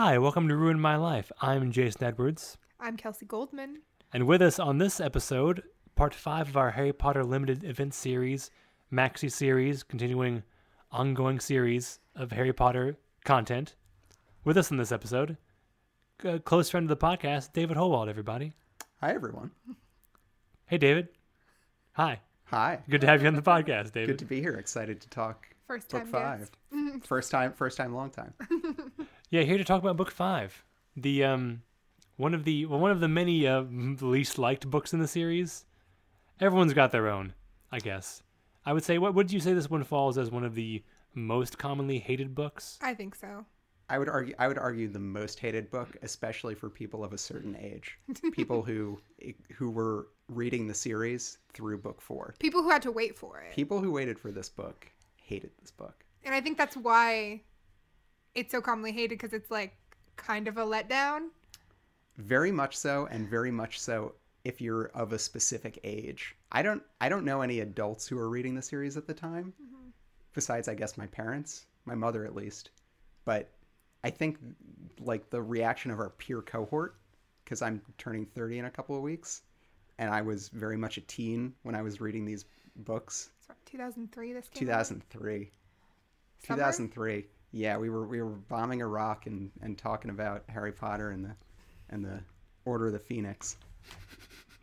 Hi, welcome to Ruin My Life. I'm Jason Edwards. I'm Kelsey Goldman. And with us on this episode, part five of our Harry Potter limited event series, Maxi series, continuing ongoing series of Harry Potter content. With us in this episode, a close friend of the podcast, David Howald, everybody. Hi, everyone. Hey, David. Hi. Hi. Good to have you on the podcast, David. Good to be here. Excited to talk First time. book time five. guest. First time, first time, long time. Yeah, here to talk about book five. The um, one of the well, one of the many uh, least liked books in the series. Everyone's got their own, I guess. I would say, what would you say this one falls as one of the most commonly hated books? I think so. I would argue. I would argue the most hated book, especially for people of a certain age, people who who were reading the series through book four. People who had to wait for it. People who waited for this book hated this book. And I think that's why it's so commonly hated because it's like kind of a letdown. Very much so, and very much so if you're of a specific age. I don't. I don't know any adults who were reading the series at the time, mm-hmm. besides I guess my parents, my mother at least. But I think like the reaction of our peer cohort, because I'm turning 30 in a couple of weeks, and I was very much a teen when I was reading these books. What, 2003 this came out? 2003. Summer? 2003. Yeah, we were we were bombing Iraq and, and talking about Harry Potter and the and the Order of the Phoenix.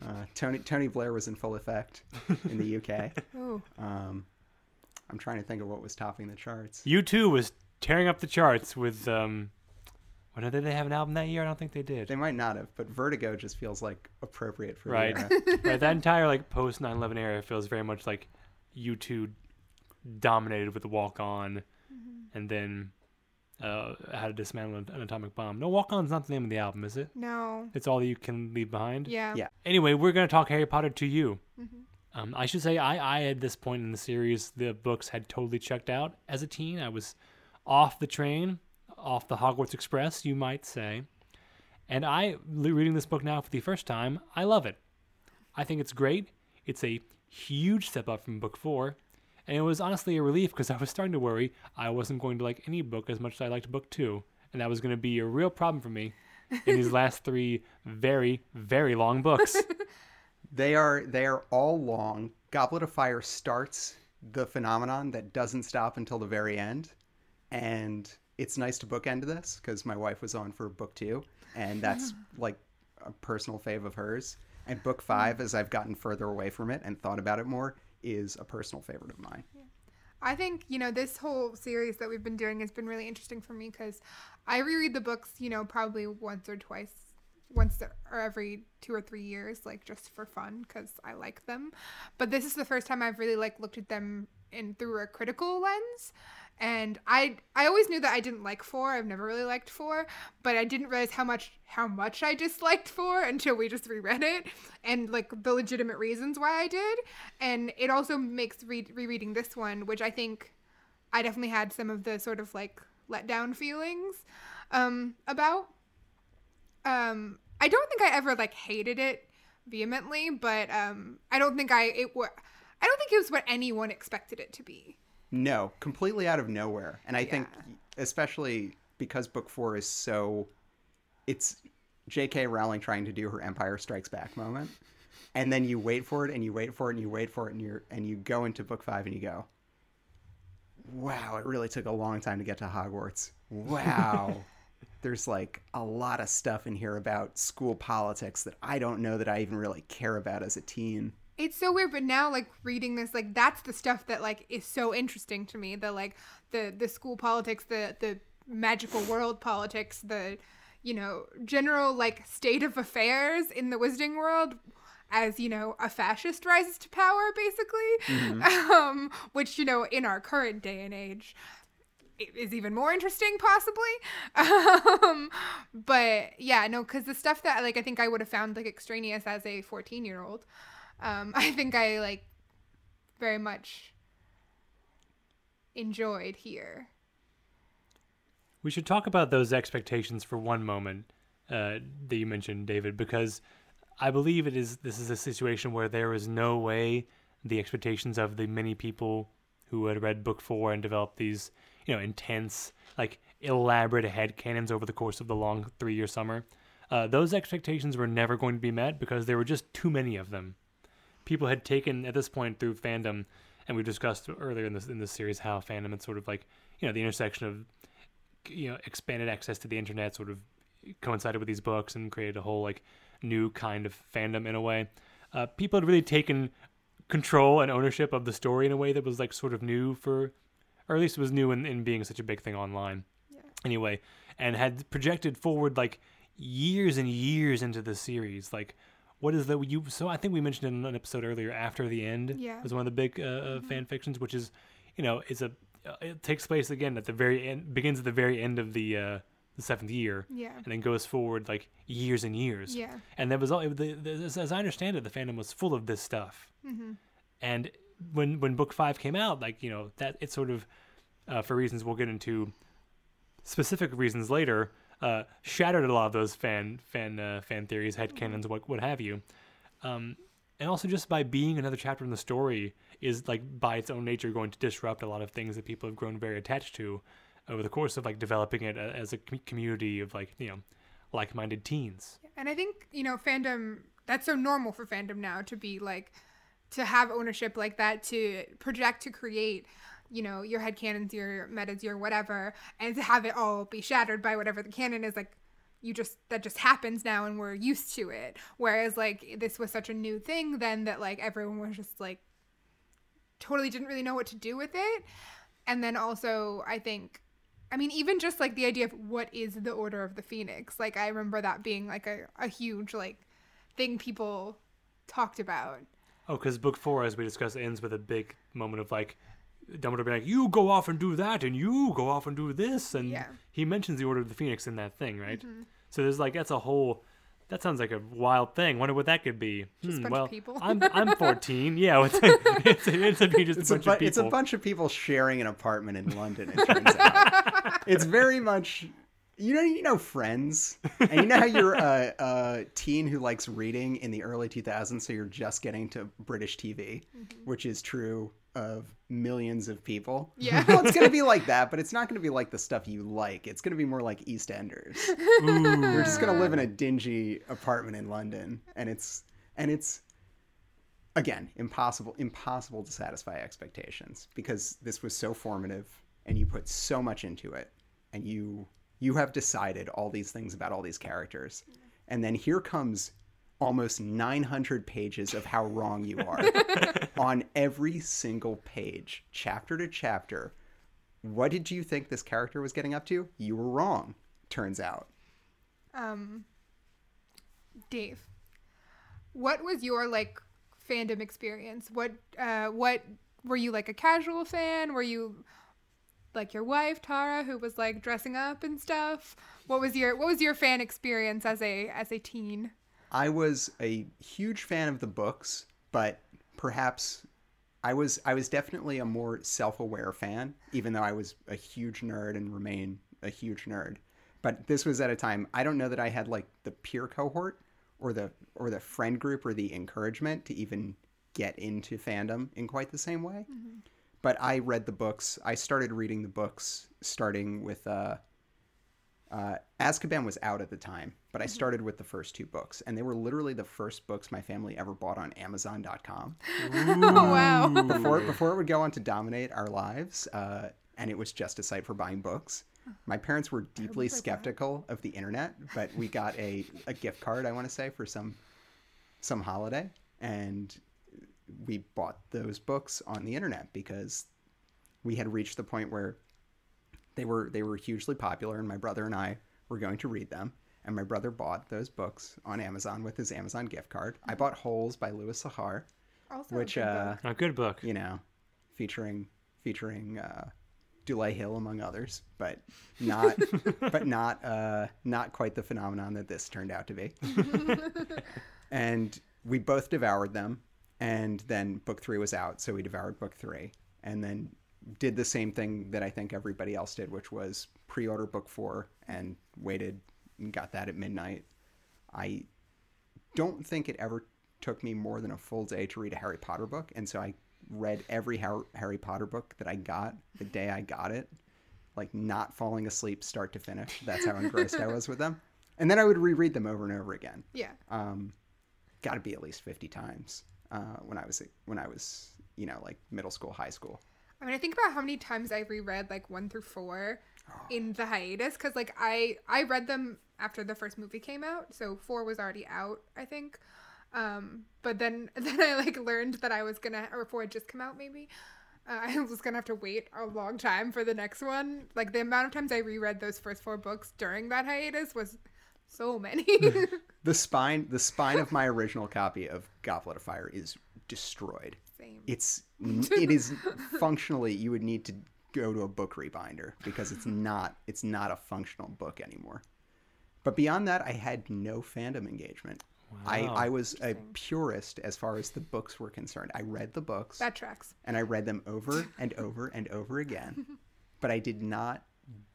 Uh, Tony Tony Blair was in full effect in the UK. Oh, Um, I'm trying to think of what was topping the charts. U2 was tearing up the charts with um, when did they have an album that year? I don't think they did. They might not have, but Vertigo just feels like appropriate for Right. the era. right, that entire like post 9/11 era feels very much like U2 dominated with the Walk On, and then uh, how to dismantle an atomic bomb. No, Walk On's not the name of the album, is it? no. It's all that you can leave behind. Yeah. Yeah. Anyway, we're gonna talk Harry Potter to you. Mm-hmm. Um, I should say I, I at this point in the series, the books had totally checked out as a teen. I was off the train, off the Hogwarts Express, you might say. And I, reading this book now for the first time, I love it. I think it's great. It's a huge step up from book four. And it was honestly a relief because I was starting to worry I wasn't going to like any book as much as I liked book two. And that was going to be a real problem for me in these last three very, very long books. They are they are all long. Goblet of Fire starts the phenomenon that doesn't stop until the very end, and it's nice to bookend this because my wife was on for book two, and that's like a personal fave of hers. And book five, as I've gotten further away from it and thought about it more, is a personal favorite of mine. I think, you know, this whole series that we've been doing has been really interesting for me because I reread the books, you know, probably once or twice, once or every two or three years, like just for fun because I like them. But this is the first time I've really like looked at them in through a critical lens. And I I always knew that I didn't like four. I've never really liked four, but I didn't realize how much how much I disliked four until we just reread it and like the legitimate reasons why I did. And it also makes re- rereading this one, which I think I definitely had some of the sort of like letdown feelings um, about. Um, I don't think I ever like hated it vehemently, but um, I don't think I it wa- I don't think it was what anyone expected it to be. No, completely out of nowhere. And I think, especially because book four is so, it's J.K. Rowling trying to do her Empire Strikes Back moment, and then you wait for it and you wait for it and you wait for it and you and you go into book five and you go, wow, it really took a long time to get to Hogwarts. Wow. There's like a lot of stuff in here about school politics that I don't know that I even really care about as a teen. It's so weird, but now like reading this, like that's the stuff that like is so interesting to me. The like the the school politics, the the magical world politics, the you know general like state of affairs in the wizarding world as you know a fascist rises to power basically um which you know in our current day and age is even more interesting possibly um but yeah no because the stuff that like i think i would have found like extraneous as a 14 year old um i think i like very much enjoyed here We should talk about those expectations for one moment uh, that you mentioned, David, because I believe it is this is a situation where there is no way the expectations of the many people who had read book four and developed these, you know, intense like elaborate head canons over the course of the long three year summer. Uh, those expectations were never going to be met because there were just too many of them. People had taken at this point through fandom, and we discussed earlier in this in this series how fandom and sort of like you know the intersection of you know expanded access to the internet sort of coincided with these books and created a whole like new kind of fandom in a way. Uh, people had really taken control and ownership of the story in a way that was like sort of new for, or at least it was new in, in being such a big thing online. Yeah. Anyway, and had projected forward like years and years into the series. Like, what is the you? So I think we mentioned in an episode earlier. After the end, Yeah. was one of the big uh, uh, fan fictions, which is, you know, it's a uh, it takes place again at the very end, begins at the very end of the uh, the seventh year, Yeah. and then goes forward like years and years. Yeah. And that was all. The, the, as- as I understand it, the fandom was full of this stuff. Mm-hmm. And when when book five came out, like you know that it sort of, uh, for reasons we'll get into, specific reasons later, uh, shattered a lot of those fan fan uh, fan theories, head canons, what what have you. Um, and also just by being another chapter in the story is like by its own nature going to disrupt a lot of things that people have grown very attached to over the course of like developing it as a community of like you know like-minded teens. And I think, you know, fandom, that's so normal for fandom now to be like, to have ownership like that, to project, to create, you know, your headcanons, your metas, your whatever, and to have it all be shattered by whatever the canon is like, you just, that just happens now and we're used to it. Whereas, like, this was such a new thing then that, like, everyone was just like, totally didn't really know what to do with it. And then also, I think I mean, even just like the idea of what is the Order of the Phoenix. Like, I remember that being like a, a huge like thing people talked about. Oh, because book four, as we discussed, ends with a big moment of like Dumbledore being like, "You go off and do that, and you go off and do this," and Yeah. Mm-hmm. he mentions the Order of the Phoenix in that thing, right? So there's like that's a whole. That sounds like a wild thing. Wonder what that could be. Just a Hmm, bunch of well, people. I'm I'm 14. Yeah, it's a, it's a, it's a, just It's a a, bunch bu- of people. it's a bunch of people sharing an apartment in London. It turns out it's very much you know you know Friends, and you know how you're a, a teen who likes reading in the early 2000s, so you're just getting to British TV, which is true of millions of people. Yeah. well, it's gonna be like that, but it's not gonna be like the stuff you like. It's gonna be more like EastEnders. You're just gonna live in a dingy apartment in London, and it's and it's again impossible impossible to satisfy expectations because this was so formative, and you put so much into it, and you you have decided all these things about all these characters, and then here comes almost 900 pages of how wrong you are on every single page, chapter to chapter. What did you think this character was getting up to? You were wrong, turns out. Um, Dave, what was your like fandom experience? What uh, what were you like a casual fan? Were you like your wife Tara, who was like dressing up and stuff? What was your what was your fan experience as a as a teen? I was a huge fan of the books, but perhaps I was I was definitely a more self-aware fan, even though I was a huge nerd and remain a huge nerd. But this was at a time I don't know that I had like the peer cohort or the or the friend group or the encouragement to even get into fandom in quite the same way. But I read the books. I started reading the books starting with uh uh, Azkaban was out at the time, but I started with the first two books, and they were literally the first books my family ever bought on Amazon.com. Oh wow. Before before it would go on to dominate our lives, uh, and it was just a site for buying books. My parents were deeply remember that. skeptical of the internet, but we got a, a gift card, I want to say, for some some holiday, and we bought those books on the internet because we had reached the point where they were they were hugely popular and my brother and I were going to read them and my brother bought those books on Amazon with his Amazon gift card. I bought Holes by Louis Sachar, Also a which good uh a good book. you know, featuring featuring uh Dulé Hill among others, but not but not uh not quite the phenomenon that this turned out to be. and we both devoured them and then book 3 was out, so we devoured book 3 and then did the same thing that I think everybody else did, which was pre-order book 4 and waited and got that at midnight. I don't think it ever took me more than a full day to read a Harry Potter book, and so I read every Harry Potter book that I got the day I got it, like not falling asleep start to finish. That's how engrossed I was with them. And then I would reread them over and over again. Yeah. Um, got to be at least fifty times uh, when I was when I was you know like middle school, high school. I mean, I think about how many times I reread like one through four in the hiatus because like I I read them after the first movie came out, so four was already out, I think. Um, but then then I like learned that I was gonna or four had just come out maybe. Uh, I was gonna have to wait a long time for the next one. Like the amount of times I reread those first four books during that hiatus was so many. The spine the spine of my original copy of Goblet of Fire is destroyed. Same. It's Mm-hmm. it is functionally you would need to go to a book rebinder because it's not it's not a functional book anymore. But beyond that, I had no fandom engagement. I, I was a purist as far as the books were concerned. I read the books that tracks. and I read them over and over and over again, but I did not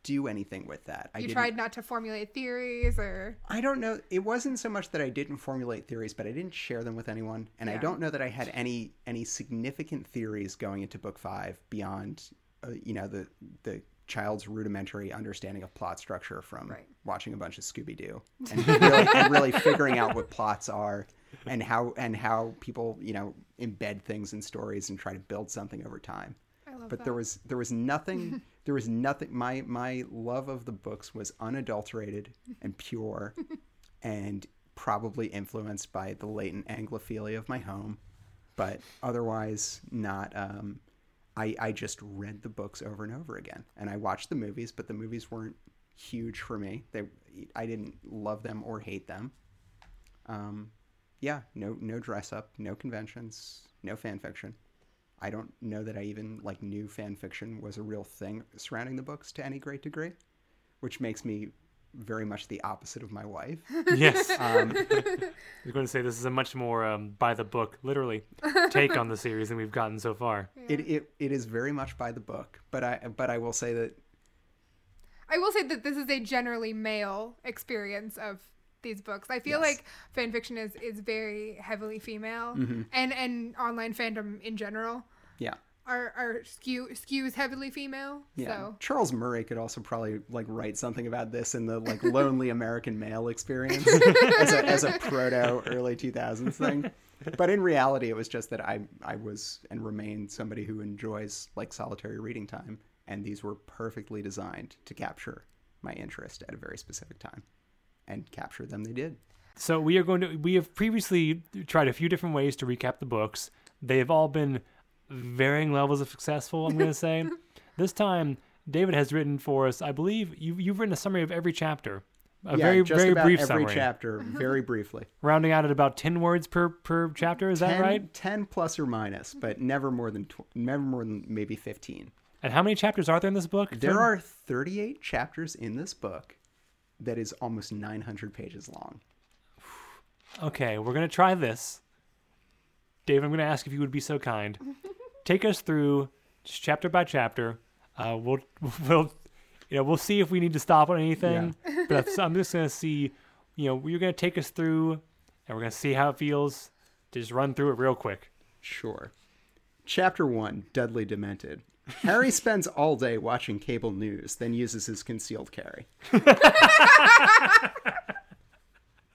do anything with that. I You tried not to formulate theories or I don't know. It wasn't so much that I didn't formulate theories, but I didn't share them with anyone, and I don't know that I had any any significant theories going into book five beyond, uh, you know, the the child's rudimentary understanding of plot structure from Right. watching a bunch of Scooby Doo and really, and really figuring out what plots are and how and how people you know embed things in stories and try to build something over time I love but that. there was there was nothing there was nothing my my love of the books was unadulterated and pure and probably influenced by the latent anglophilia of my home but otherwise not um I, I just read the books over and over again. And I watched the movies but the movies weren't huge for me. They I didn't love them or hate them. Um yeah no no dress up no conventions no fan fiction I don't know that I even like knew fan fiction was a real thing surrounding the books to any great degree, which makes me very much the opposite of my wife. yes. Um, I was going to say this is a much more um, by the book, literally, take on the series than we've gotten so far. it, it it is very much by the book, but I but I will say that I will say that this is a generally male experience of these books. I feel Yes. like fan fiction is is very heavily female, Mm-hmm. and and online fandom in general yeah are are skew skews heavily female. yeah So Charles Murray could also probably like write something about this in the like lonely American male experience as a as a proto early two thousands thing. But in reality, it was just that I I was and remain somebody who enjoys like solitary reading time, and these were perfectly designed to capture my interest at a very specific time, and capture them they did. So we are going to. We have previously tried a few different ways to recap the books. They have all been varying levels of successful. I'm going to say. this time, David has written for us. I believe you you've written a summary of every chapter. A yeah, very just very about brief every summary, chapter, very briefly. rounding out at about ten words per per chapter. Is that right? 10 plus or minus, but never more than tw- never more than maybe fifteen. And how many chapters are there in this book? There are 38 chapters in this book that is almost 900 pages long. Okay, we're gonna try this. Dave, I'm gonna ask if you would be so kind. Take us through just chapter by chapter. Uh, we'll we'll you know we'll see if we need to stop on anything. Yeah. But that's- I'm just gonna see. You know, you're gonna take us through, and we're gonna see how it feels. Just run through it real quick. Sure. Chapter 1 Dudley Demented. Harry spends all day watching cable news, then uses his concealed carry.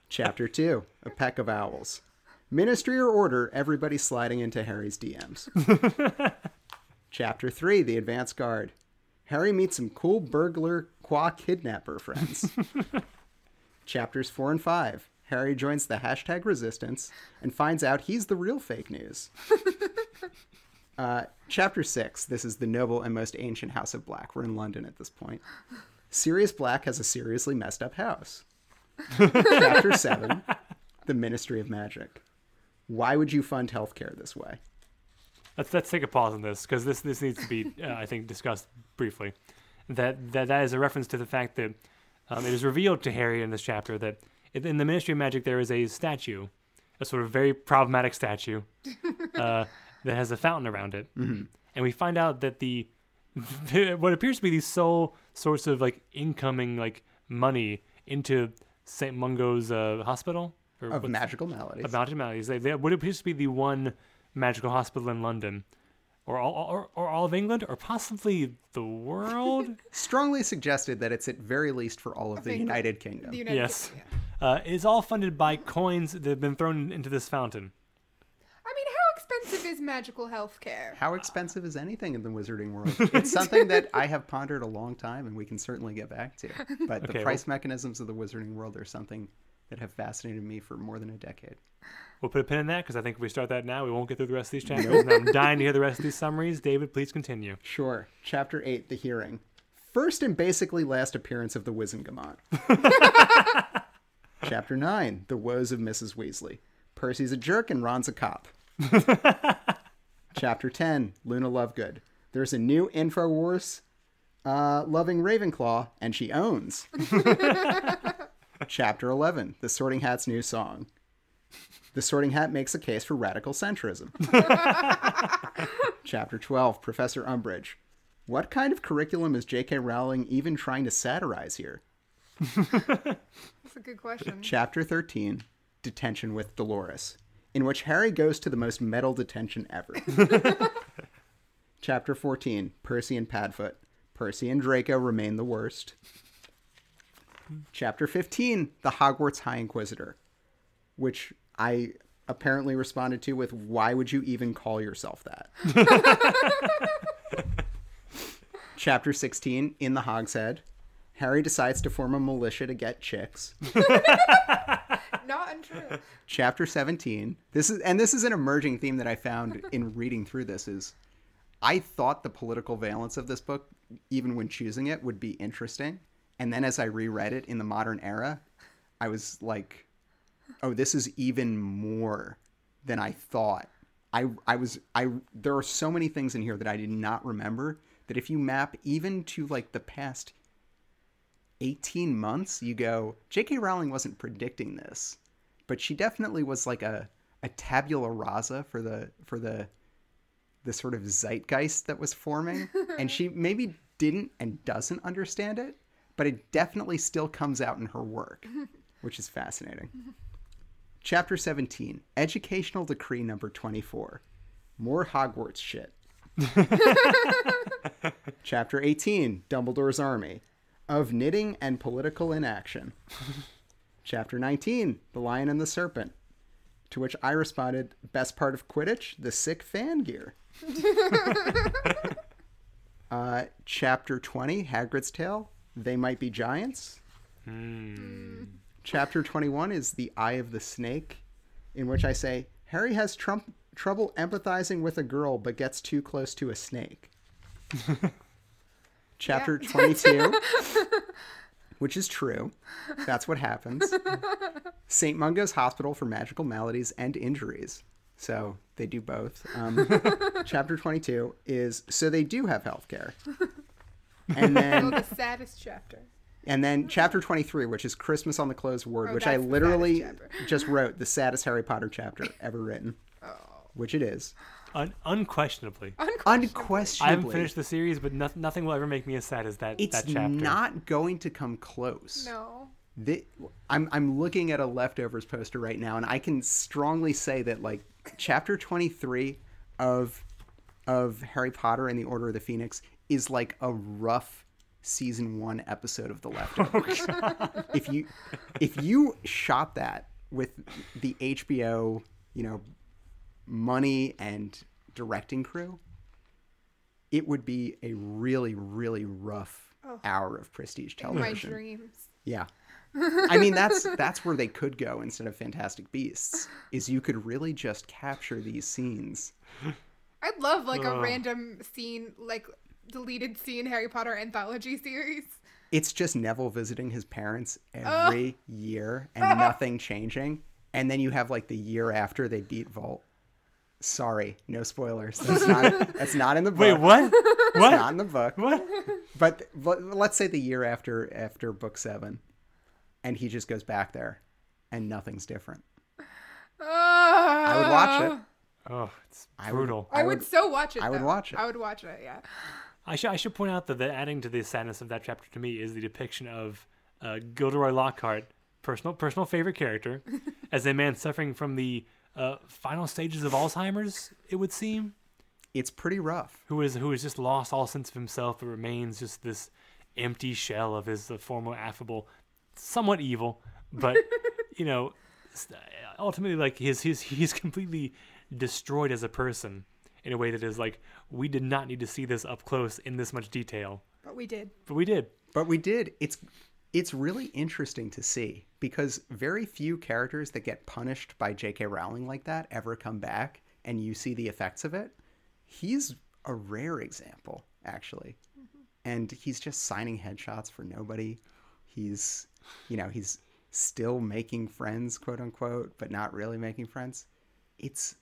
Chapter 2 A Peck of Owls. Ministry or order, everybody sliding into Harry's DMs. Chapter 3 The Advance Guard. Harry meets some cool burglar qua kidnapper friends. Chapters 4 and 5. Harry joins the hashtag resistance and finds out he's the real fake news. Uh, chapter 6. This is the noble and most ancient House of Black. We're in London at this point. Sirius Black has a seriously messed up house. chapter 7. The Ministry of Magic. Why would you fund healthcare this way? Let's let's take a pause on this because this this needs to be uh, I think discussed briefly. That that that is a reference to the fact that um, it is revealed to Harry in this chapter that in the Ministry of Magic there is a statue, a sort of very problematic statue, uh, that has a fountain around it, mm-hmm. and we find out that the what appears to be the sole source of like incoming like money into St. Mungo's uh, hospital or Of magical melodies. of Mountain Maladies. They, they what appears to be the one magical hospital in London or all, or, or all of England, or possibly the world. Strongly suggested that it's at very least for all of the think United Kingdom. The United yes, Kingdom, yeah. uh, is all funded by coins that have been thrown into this fountain. I mean, how expensive is magical health care? How expensive is anything in the wizarding world? It's something that I have pondered a long time, and we can certainly get back to. But Okay, the well- price mechanisms of the wizarding world are something that have fascinated me for more than a decade. We'll put a pin in that because I think if we start that now, we won't get through the rest of these chapters. and I'm dying to hear the rest of these summaries. David, please continue. Sure. Chapter 8 The Hearing. First and basically last appearance of the Wizengamot. Chapter 9 The Woes of Mrs. Weasley. Percy's a jerk and Ron's a cop. Chapter 10 Luna Lovegood. There's a new InfoWars uh, loving Ravenclaw, and she owns. Chapter 11 The Sorting Hat's new song. The Sorting Hat makes a case for radical centrism. Chapter 12 Professor Umbridge. What kind of curriculum is J.K. Rowling even trying to satirize here? That's a good question. Chapter 13 Detention with Dolores, in which Harry goes to the most metal detention ever. Chapter 14 Percy and Padfoot. Percy and Draco remain the worst. Chapter 15 The Hogwarts High Inquisitor, which I apparently responded to with Why would you even call yourself that? Chapter 16 In the Hogshead. Harry decides to form a militia to get chicks. Not untrue. chapter 17 this is and this is an emerging theme that i found in reading through this is i thought the political valence of this book even when choosing it would be interesting and then as i reread it in the modern era i was like oh this is even more than i thought i i was i there are so many things in here that i did not remember that if you map even to like the past 18 months, you go, J.K. Rowling wasn't predicting this, but she definitely was like a, a tabula rasa for the for the the sort of zeitgeist that was forming, and she maybe didn't and doesn't understand it, but it definitely still comes out in her work, which is fascinating. Chapter 17, Educational Decree number 24. More Hogwarts shit. Chapter 18, Dumbledore's Army. Of knitting and political inaction. Chapter 19, The Lion and the Serpent. To which I responded, best part of Quidditch, the sick fan gear. uh, chapter 20, Hagrid's Tale, They Might Be Giants. Chapter 21 is The Eye of the Snake, in which I say, Harry has trump- trouble empathizing with a girl but gets too close to a snake. Chapter 22, which is true. That's what happens. St. Mungo's Hospital for Magical Maladies and Injuries. So they do both. Um, chapter 22 is so they do have health care. And Oh, then the saddest chapter. and then chapter 23, which is Christmas on the Closed Ward, Oh, which I literally just wrote the saddest Harry Potter chapter ever written. Oh. Which it is. Un- unquestionably. Unquestionably. I haven't finished the series, but no- nothing will ever make me as sad as that, It's that chapter. not going to come close. No. the, I'm I'm looking at a leftovers poster right now, and I can strongly say that like chapter 23 of of Harry Potter and the Order of the Phoenix is like a rough season one episode of the leftovers. Oh, if you if you shot that with the HBO, you know, money and directing crew, it would be a really really rough oh. hour of prestige television. My dreams. Yeah. I mean that's that's where they could go instead of Fantastic Beasts. Is you could really just capture these scenes. I'd love like a Ugh. random scene, like deleted scene Harry Potter anthology series. It's just Neville visiting his parents every year and nothing changing. And then you have like the year after they beat Volt. Sorry, no spoilers. That's not that's not in the book. Wait, what? It's what? not in the book. What? But, but let's say the year after after book 7 and he just goes back there and nothing's different. I I would watch it. Oh, it's I would- brutal. I, would, so watch it. I would watch it. I would watch it. Yeah. I should I should point out that the adding to the sadness of that chapter to me is the depiction of uh, Gilderoy Lockhart, personal personal favorite character, as a man suffering from the uh, final stages of Alzheimer's. It would seem. it's pretty rough. who is who has just lost all sense of himself but remains just this empty shell of his uh, former affable, somewhat evil, but you know, ultimately like his his he's completely destroyed as a person in a way that is like we did not need to see this up close in this much detail, But we did. but we did. But we did. It's it's really interesting to see because very few characters that get punished by J.K. Rowling like that ever come back, and you see the effects of it. He's a rare example, actually, mm-hmm. and he's just signing headshots for nobody. He's, you know, he's still making friends, quote unquote, but not really making friends. It's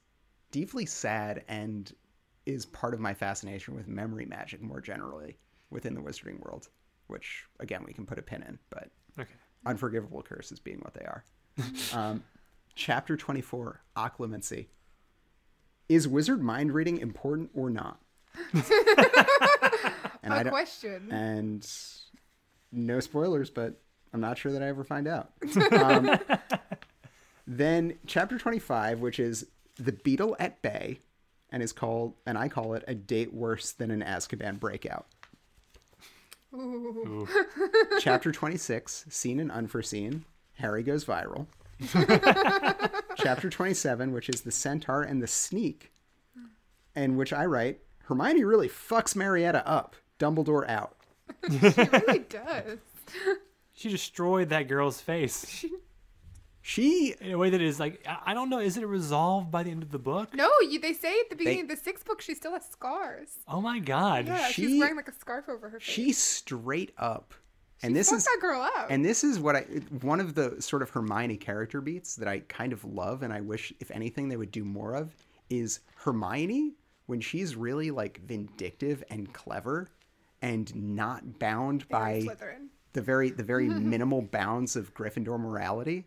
deeply sad and is part of my fascination with memory magic more generally within the wizarding world, which again we can put a pin in, but Okay. Unforgivable curses being what they are. um, chapter 24 Occlumency. Is wizard mind reading important or not? and A I question. and no spoilers, but I'm not sure that I ever find out. Um, then chapter 25, which is the beetle at bay, and is called, and I call it a date worse than an Azkaban breakout. Ooh. Ooh. chapter 26, seen and unforeseen. Harry goes viral. chapter 27, which is the centaur and the sneak, and which I write, Hermione really fucks Marietta up. Dumbledore out. she really does. She destroyed that girl's face She in a way that is like I I don't know. Is it resolved by the end of the book? No, you, they say at the beginning of the sixth book she still has scars. Oh my god. Yeah, She- she's wearing like a scarf over her face. she straight up and She this is that girl up. and this is what i one of the sort of hermione character beats that i kind of love and i wish if anything they would do more of is hermione when she's really like vindictive and clever and not bound Very by Slytherin. the very the very minimal bounds of Gryffindor morality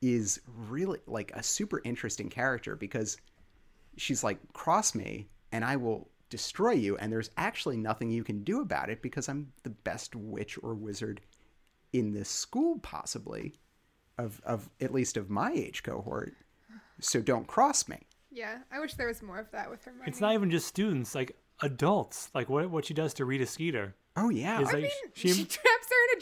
is really like a super interesting character because she's like cross me and I will destroy you and there's actually nothing you can do about it because I'm the best witch or wizard in this school possibly of of at least of my age cohort so don't cross me Yeah, I wish there was more of that with her. It's not even just students, like adults. Like what what she does to Rita Skeeter. oh yeah Is I like mean, she she, traps her in a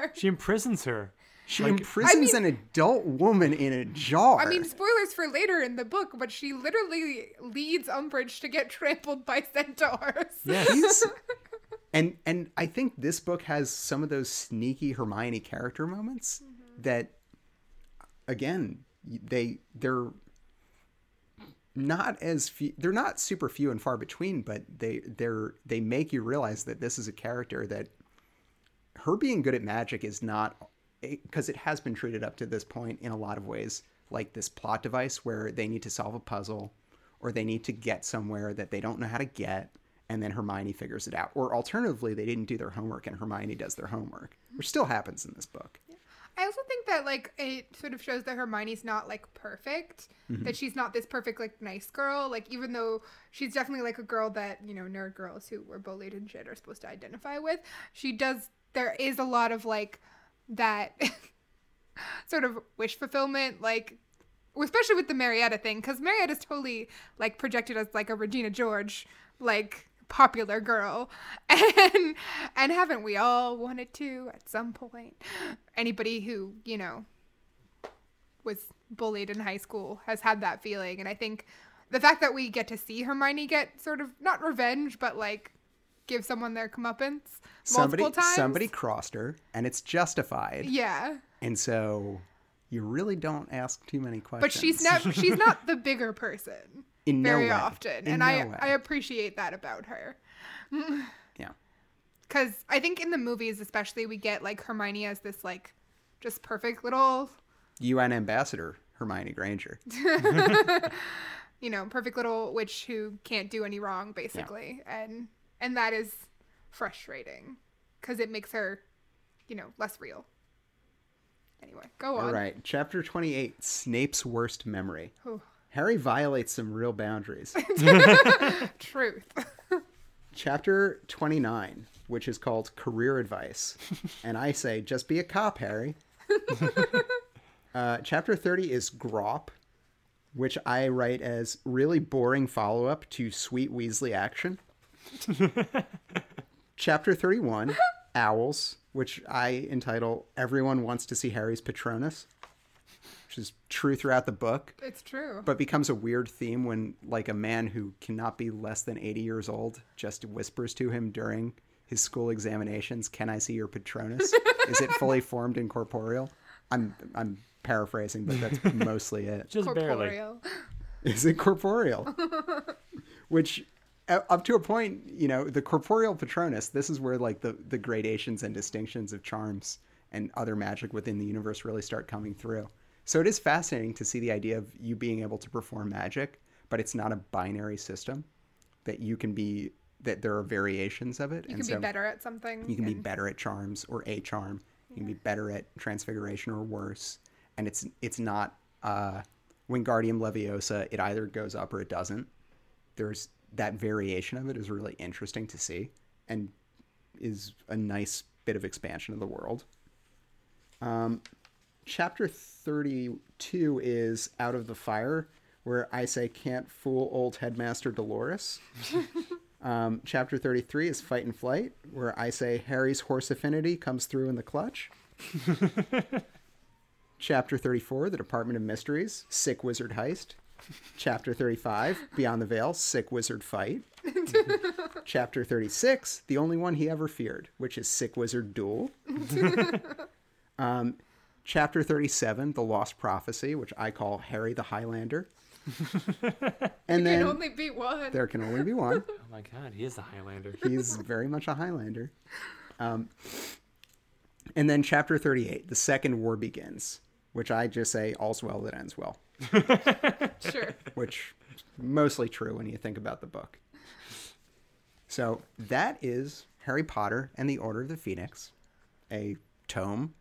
jar. she imprisons her. She like- imprisons I mean- an adult woman in a jar I mean, spoilers for later in the book, but she literally leads Umbridge to get trampled by centaurs. Yes. And and I think this book has some of those sneaky Hermione character moments mm-hmm. that again they they're not as few they're not super few and far between but they they're they make you realize that this is a character that her being good at magic is not because it has been treated up to this point in a lot of ways like this plot device where they need to solve a puzzle or they need to get somewhere that they don't know how to get and then Hermione figures it out or alternatively they didn't do their homework and Hermione does their homework which still happens in this book I also think that like it sort of shows that Hermione's not like perfect. Mm-hmm. That she's not this perfect like nice girl. Like even though she's definitely like a girl that you know nerd girls who were bullied and shit are supposed to identify with. She does. There is a lot of like that sort of wish fulfillment, like especially with the Marietta thing, because Marietta's totally like projected as like a Regina George, like popular girl, and and haven't we all wanted to at some point? Anybody who you know was bullied in high school has had that feeling, and I think the fact that we get to see Hermione get sort of not revenge, but like give someone their comeuppance somebody multiple times. somebody crossed her and it's justified yeah. and so you really don't ask too many questions But she's not she's not the bigger person in no very way. often. In and no I way. I appreciate that about her. yeah Cuz I think in the movies especially we get like Hermione as this like just perfect little, UN ambassador Hermione Granger you know, perfect little witch who can't do any wrong basically. And and that is frustrating cuz it makes her, you know, less real. Anyway, go on. All right, chapter 28 Snape's worst memory. Whew. Harry violates some real boundaries. Truth. chapter 29, which is called Career Advice. and I say, just be a cop, Harry. uh, chapter 30 is Grawp. which I write as really boring follow up to Sweet Weasley action. Chapter 31, Owls, which I entitle Everyone Wants to See Harry's Patronus, which is true throughout the book, It's true. but becomes a weird theme when, like, a man who cannot be less than 80 years old just whispers to him during his school examinations, Can I see your Patronus? is it fully formed and corporeal? I'm, I'm paraphrasing, but that's mostly it. Just barely. Corporeal. Is it corporeal? Which, up to a point, you know, the corporeal Patronus. This is where like the the gradations and distinctions of charms and other magic within the universe really start coming through. So it is fascinating to see the idea of you being able to perform magic, but it's not a binary system. That you can be that there are variations of it, You and can so be better at something. you can be better at charms or a charm. You can be better at transfiguration or worse. And it's it's not uh Wingardium Leviosa, it either goes up or it doesn't. There's that variation of it is really interesting to see and is a nice bit of expansion of the world. Um chapter 32 is Out of the Fire, where I say can't fool old headmaster Dolores. Um, chapter 33 is Fight and Flight, where I say Harry's horse affinity comes through in the clutch. chapter 34, The Department of Mysteries, Sick Wizard Heist. Chapter 35, Beyond the Veil, Sick Wizard Fight. chapter 36, The Only One He Ever Feared, which is Sick Wizard Duel. um, chapter 37, The Lost Prophecy, which I call Harry the Highlander. and Can then only be one. there can only be one. Oh my god, he is the Highlander. He's very much a Highlander. Um, and then chapter 38, the second war begins, which I just say all's well that ends well, Sure. which is mostly true when you think about the book. So that is Harry Potter and the Order of the Phoenix, a tome,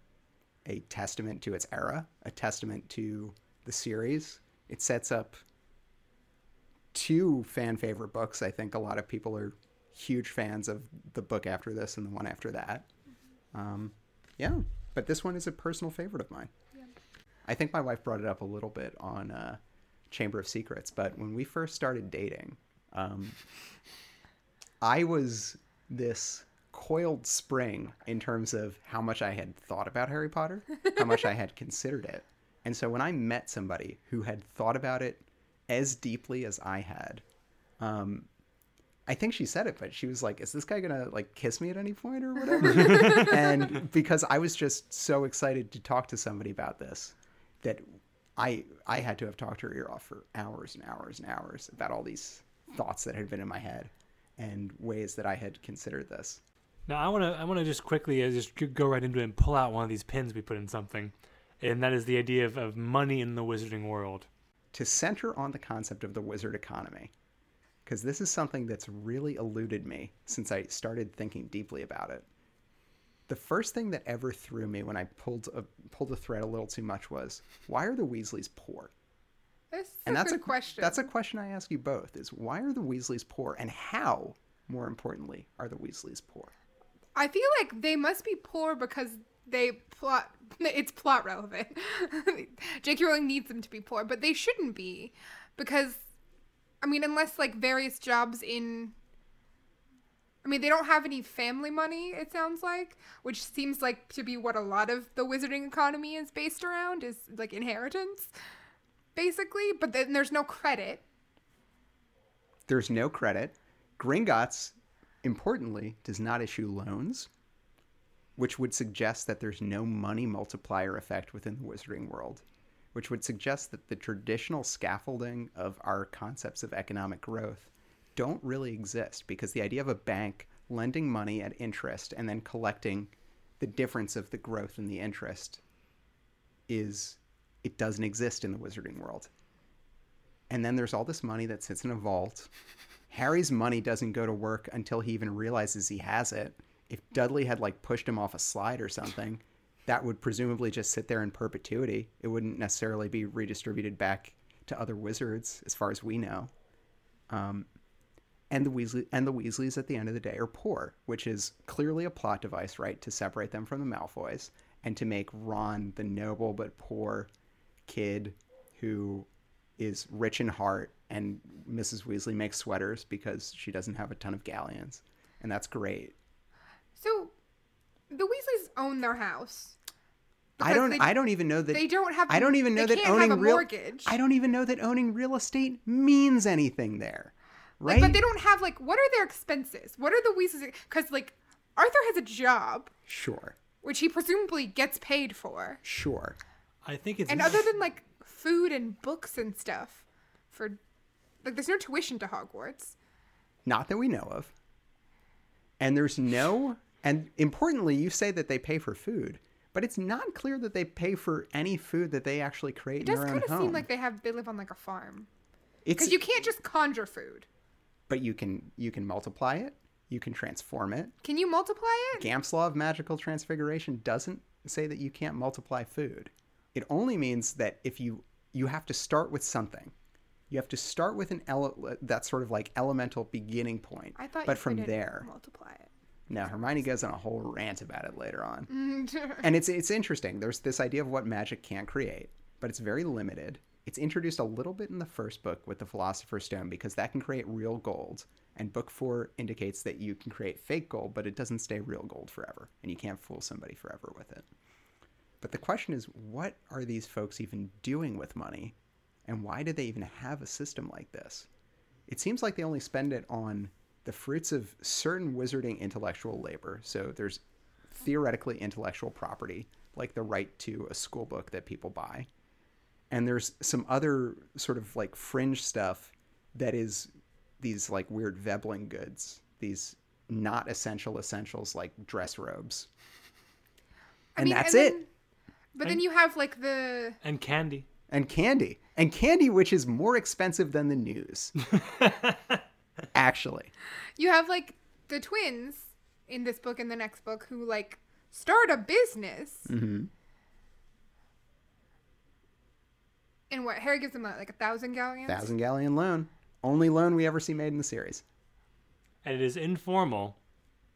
a testament to its era, a testament to the series. It sets up two fan favorite books. I think a lot of people are huge fans of the book after this and the one after that. Um, yeah, but this one is a personal favorite of mine. I think my wife brought it up a little bit on uh, Chamber of Secrets, but when we first started dating, um, I was this coiled spring in terms of how much I had thought about Harry Potter, how much I had considered it. And so when I met somebody who had thought about it as deeply as I had, um, I think she said it, but she was like, "Is this guy gonna like kiss me at any point or whatever?" and because I was just so excited to talk to somebody about this, that I I had to have talked her ear off for hours and hours and hours about all these thoughts that had been in my head and ways that I had considered this. Now I want to I want to just quickly uh, just go right into it and pull out one of these pins we put in something, and that is the idea of, of money in the wizarding world. to center on the concept of the wizard economy because this is something that's really eluded me since I started thinking deeply about it. The first thing that ever threw me when I pulled a pulled a thread a little too much was why are the Weasleys poor? That's And a that's good a question. That's a question I ask you both: is why are the Weasleys poor, and how, more importantly, are the Weasleys poor? I feel like they must be poor because they plot. It's plot relevant. J.K. Rowling needs them to be poor, but they shouldn't be, because, I mean, unless like various jobs in. I mean, they don't have any family money. It sounds like, which seems like to be what a lot of the wizarding economy is based around is like inheritance, basically. But then there's no credit. There's no credit. Gringotts, importantly, does not issue loans, which would suggest that there's no money multiplier effect within the wizarding world, which would suggest that the traditional scaffolding of our concepts of economic growth don't really exist because the idea of a bank lending money at interest and then collecting the difference of the growth and the interest is it doesn't exist in the wizarding world. And then there's all this money that sits in a vault. Harry's money doesn't go to work until he even realizes he has it. If Dudley had like pushed him off a slide or something, that would presumably just sit there in perpetuity. It wouldn't necessarily be redistributed back to other wizards, as far as we know. Um, and the Weasley and the Weasleys at the end of the day are poor, which is clearly a plot device, right, to separate them from the Malfoys and to make Ron the noble but poor kid who is rich in heart, and Mrs. Weasley makes sweaters because she doesn't have a ton of galleons, and that's great. So, the Weasleys own their house. I don't. they- I don't even know that. They don't have. I don't even know that owning real. mortgage. I don't even know that owning real estate means anything there, right? Like, but they don't have like. What are their expenses? What are the Weasleys? Because like, Arthur has a job, Sure, which he presumably gets paid for, sure. I think it's and other than like food and books and stuff, for like, there's no tuition to Hogwarts. Not that we know of. And there's no. And importantly, you say that they pay for food, but it's not clear that they pay for any food that they actually create It in does their own kind of home. seem like they have they live on like a farm it's, because you can't just conjure food. But you can you can multiply it, you can transform it. Can you multiply it? Gamp's law of magical transfiguration doesn't say that you can't multiply food. It only means that if you you have to start with something. You have to start with an ele- that sort of like elemental beginning point. I thought. but from there, multiply it. no, Hermione goes on a whole rant about it later on. And it's it's interesting. There's this idea of what magic can't create, but it's very limited. It's introduced a little bit in the first book with the Philosopher's Stone because that can create real gold, and book four indicates that you can create fake gold, but it doesn't stay real gold forever, and you can't fool somebody forever with it. But the question is, what are these folks even doing with money, and why do they even have a system like this? It seems like they only spend it on the fruits of certain wizarding intellectual labor. So there's theoretically intellectual property, like the right to a school book that people buy. And there's some other sort of like fringe stuff that is these like weird Veblen goods, these not essential essentials like dress robes. I And mean, that's and it. then- but then you have like the and candy. And candy. And candy, which is more expensive than the news. Actually. you have like the twins in this book and the next book who like start a business. hmm And what Harry gives him uh, like a thousand galleons. Thousand galleon loan. Only loan we ever see made in the series. and it is informal.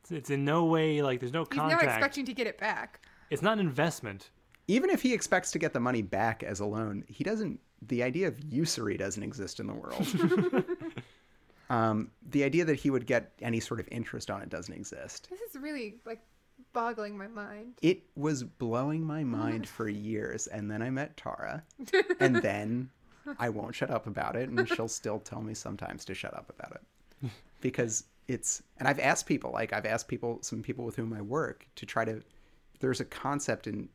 It's, it's in no way like there's no He's contact. not expecting to get it back. It's not an investment. Even if he expects to get the money back as a loan, he doesn't. The idea of usury doesn't exist in the world. um, the idea that he would get any sort of interest on it doesn't exist. This is really like boggling my mind. It was blowing my mind for years, and then I met Tara, and then I won't shut up about it, and she'll still tell me sometimes to shut up about it because it's. And I've asked people, like I've asked people, some people with whom I work, to try to. There's a concept in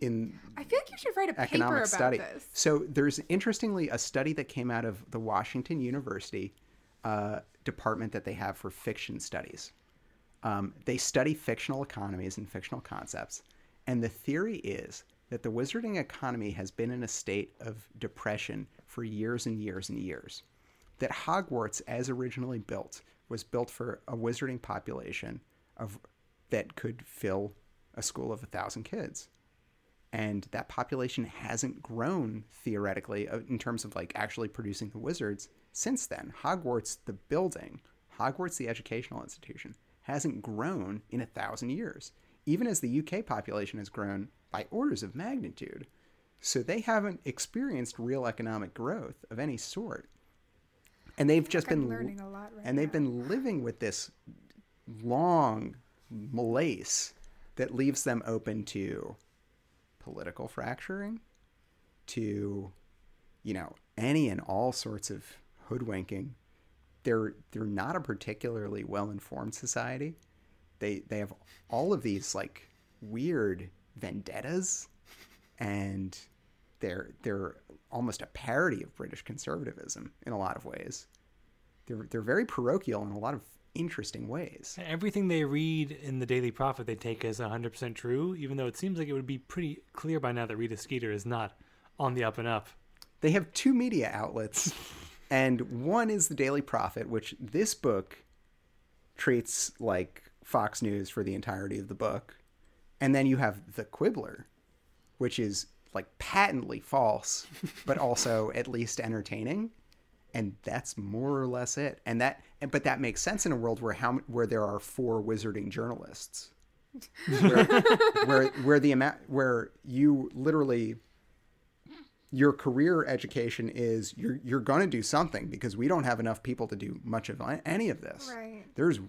in I feel like you should write a paper economic about study. this. So there's interestingly a study that came out of the Washington University uh, department that they have for fiction studies. Um, they study fictional economies and fictional concepts, and the theory is that the wizarding economy has been in a state of depression for years and years and years. That Hogwarts, as originally built, was built for a wizarding population of that could fill a school of a thousand kids and that population hasn't grown theoretically uh, in terms of like actually producing the wizards since then. Hogwarts, the building, Hogwarts, the educational institution, hasn't grown in a thousand years, even as the UK population has grown by orders of magnitude. So they haven't experienced real economic growth of any sort. And they've just been learning a lot right and they've now. been living with this long malaise that leaves them open to political fracturing, to you know any and all sorts of hoodwinking. They're they're not a particularly well informed society. They they have all of these like weird vendettas, and they're they're almost a parody of British conservatism in a lot of ways. They're they're very parochial in a lot of interesting ways. Everything they read in the Daily Prophet they take as 100% true, even though it seems like it would be pretty clear by now that Rita Skeeter is not on the up and up. They have two media outlets, and one is the Daily Prophet, which this book treats like Fox News for the entirety of the book. And then you have The Quibbler, which is like patently false, but also at least entertaining. And that's more or less it. And that, and, but that makes sense in a world where how where there are four wizarding journalists, where where, where the amount where you literally your career education is you're you're going to do something because we don't have enough people to do much of any of this. Right. There's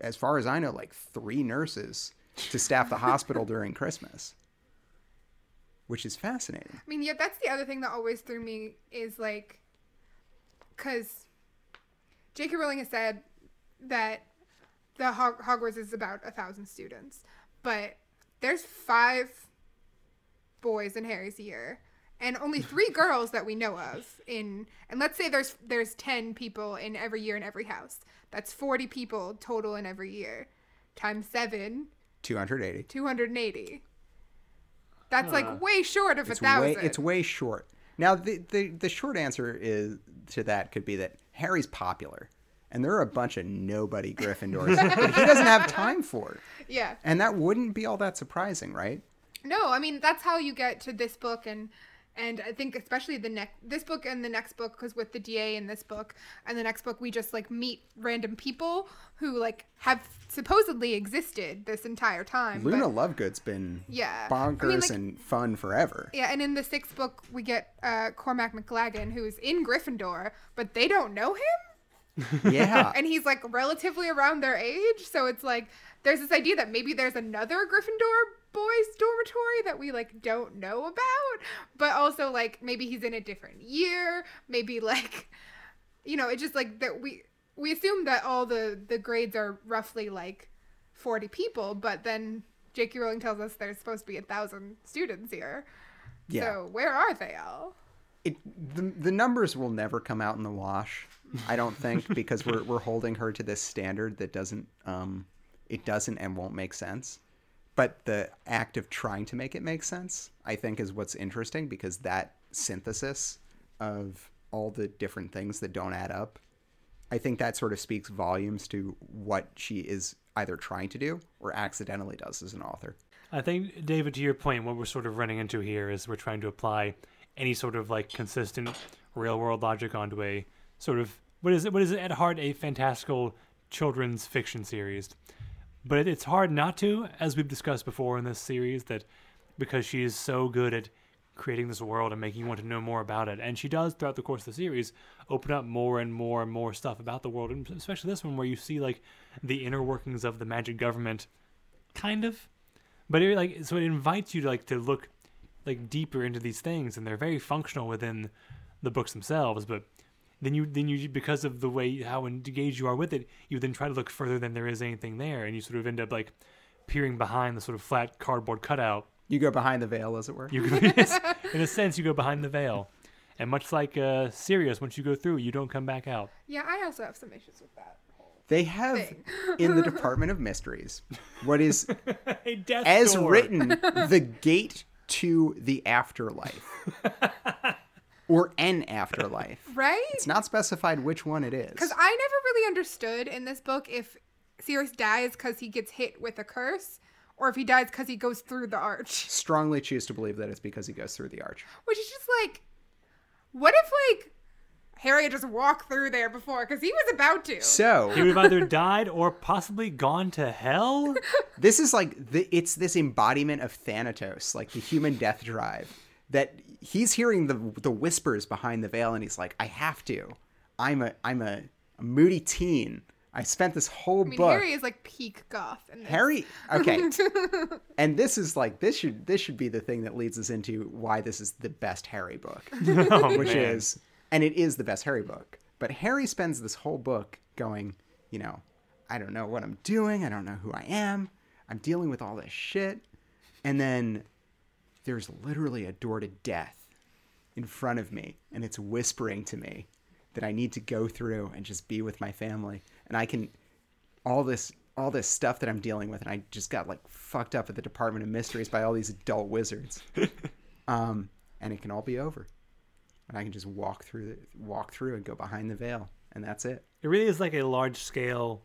as far as I know like 3 nurses to staff the hospital during Christmas. Which is fascinating. I mean, yeah, that's the other thing that always threw me is like, because J.K. Rowling has said that the Hog- Hogwarts is about a thousand students, but there's five boys in Harry's year, and only three girls that we know of. In and let's say there's there's ten people in every year in every house. That's forty people total in every year, times seven, 280. 280. That's Huh. like way short of It's a thousand. way it's way short. Now the, the the short answer is to that could be that Harry's popular. And there are a bunch of nobody Gryffindors that he doesn't have time for. yeah. And that wouldn't be all that surprising, right? No, I mean that's how you get to this book and and I think especially the next this book and the next book because with the DA in this book and the next book we just like meet random people who like have supposedly existed this entire time. Luna but- Lovegood's been Yeah. I bonkers mean, like- and fun forever. yeah, and in the sixth book we get uh, Cormac McLaggen who's in Gryffindor, but they don't know him. Yeah. and he's like relatively around their age so it's like there's this idea that maybe there's another gryffindor boys dormitory that we like don't know about but also like maybe he's in a different year maybe like you know it's just like that we we assume that all the the grades are roughly like 40 people but then J.K. Rowling tells us there's supposed to be a thousand students here yeah. so where are they all it, the, the numbers will never come out in the wash i don't think because we're, we're holding her to this standard that doesn't um it doesn't and won't make sense but the act of trying to make it make sense i think is what's interesting because that synthesis of all the different things that don't add up i think that sort of speaks volumes to what she is either trying to do or accidentally does as an author I think, David, to your point, what we're sort of running into here is we're trying to apply any sort of like consistent real world logic onto a sort of what is it? What is it at heart? A fantastical children's fiction series, but it's hard not to, as we've discussed before in this series, that because she is so good at creating this world and making you want to know more about it, and she does throughout the course of the series open up more and more and more stuff about the world, and especially this one where you see like the inner workings of the magic government, kind of. But it like so it invites you to like to look like deeper into these things and they're very functional within the books themselves but then you then you because of the way how engaged you are with it you then try to look further than there is anything there and you sort of end up like peering behind the sort of flat cardboard cutout. You go behind the veil as it were. You go, in a sense you go behind the veil. And much like uh Sirius once you go through you don't come back out. Yeah I also have some issues with that They have in the Department of Mysteries what is a death as door. written the gate to the afterlife or an afterlife. right It's not specified which one it is. Because I never really understood in this book if Sirius dies because he gets hit with a curse or if he dies because he goes through the arch. Strongly choose to believe that it's because he goes through the arch. Which is just like, what if, like, Harry had just walked through there before? Because he was about to. So he would have either died or possibly gone to hell this is like the, it's this embodiment of Thanatos, like the human death drive. That he's hearing the the whispers behind the veil, and he's like, "I have to. I'm a I'm a, a moody teen. I spent this whole I mean, book." Harry is like peak goth. In this. Harry, okay. and this is like this should this should be the thing that leads us into why this is the best Harry book, oh, which man. is and it is the best Harry book. But Harry spends this whole book going, you know, I don't know what I'm doing, I don't know who I am. I'm dealing with all this shit. And then there's literally a door to death in front of me and it's whispering to me that I need to go through and just be with my family and I can all this all this stuff that I'm dealing with and I just got like fucked up at the Department of Mysteries by all these adult wizards. um and it can all be over. And I can just walk through the, walk through and go behind the veil and that's it. It really is like a large scale,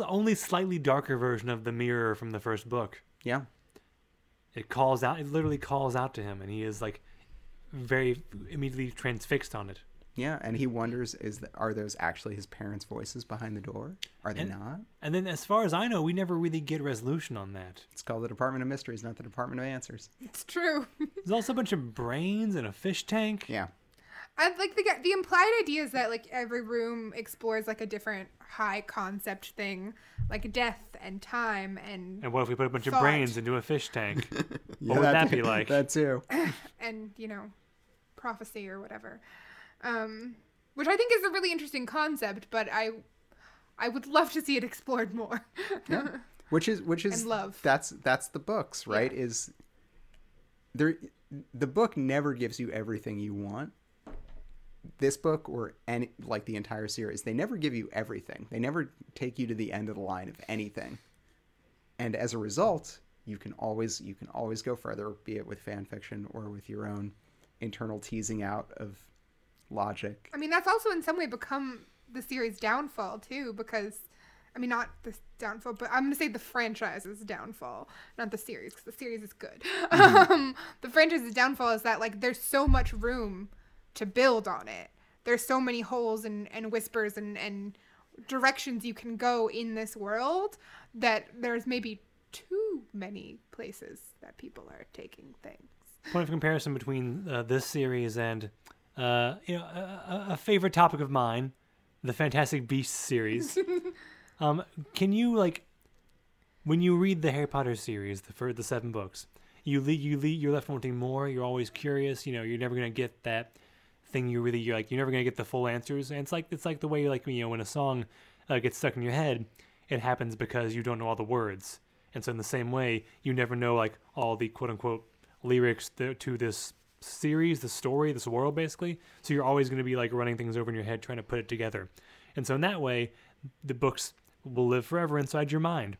only slightly darker version of the mirror from the first book. Yeah. It calls out, it literally calls out to him, and he is like very immediately transfixed on it. Yeah, and he wonders is that are those actually his parents' voices behind the door? Are they And- not? And then, as far as I know, we never really get resolution on that. It's called the Department of Mysteries, not the Department of Answers. It's true. There's also a bunch of brains and a fish tank. Yeah. I like the the implied idea is that like every room explores like a different high concept thing, like death and time and And what if we put a bunch of brains into a fish tank? yeah would that be like? That too. and you know prophecy or whatever um which i think is a really interesting concept but i i would love to see it explored more Yeah. Which is which is And love. That's that's the books, right? Is there the book never gives you everything you want. This book or any like the entire series, they never give you everything. They never take you to the end of the line of anything. And as a result, you can always you can always go further, be it with fan fiction or with your own internal teasing out of logic. i mean that's also in some way become the series downfall too because i mean not the downfall but i'm gonna say the franchise's downfall not the series because the series is good um the franchise's downfall is that like there's so much room to build on it there's so many holes and, and whispers and, and directions you can go in this world that there's maybe too many places that people are taking things Point of comparison between uh, this series and, uh, you know, a, a- favorite topic of mine, the Fantastic Beasts series. um, can you like, when you read the Harry Potter series, the for the seven books, you le- you le- you're left wanting more. You're always curious. You know, you're never gonna get that thing you really you're like you're never gonna get the full answers. And it's like it's like the way like you know when a song uh, gets stuck in your head, it happens because you don't know all the words. And so in the same way, you never know like all the quote unquote lyrics th- to this series, the story, this world basically. So you're always going to be like running things over in your head trying to put it together. And so in that way, the books will live forever inside your mind.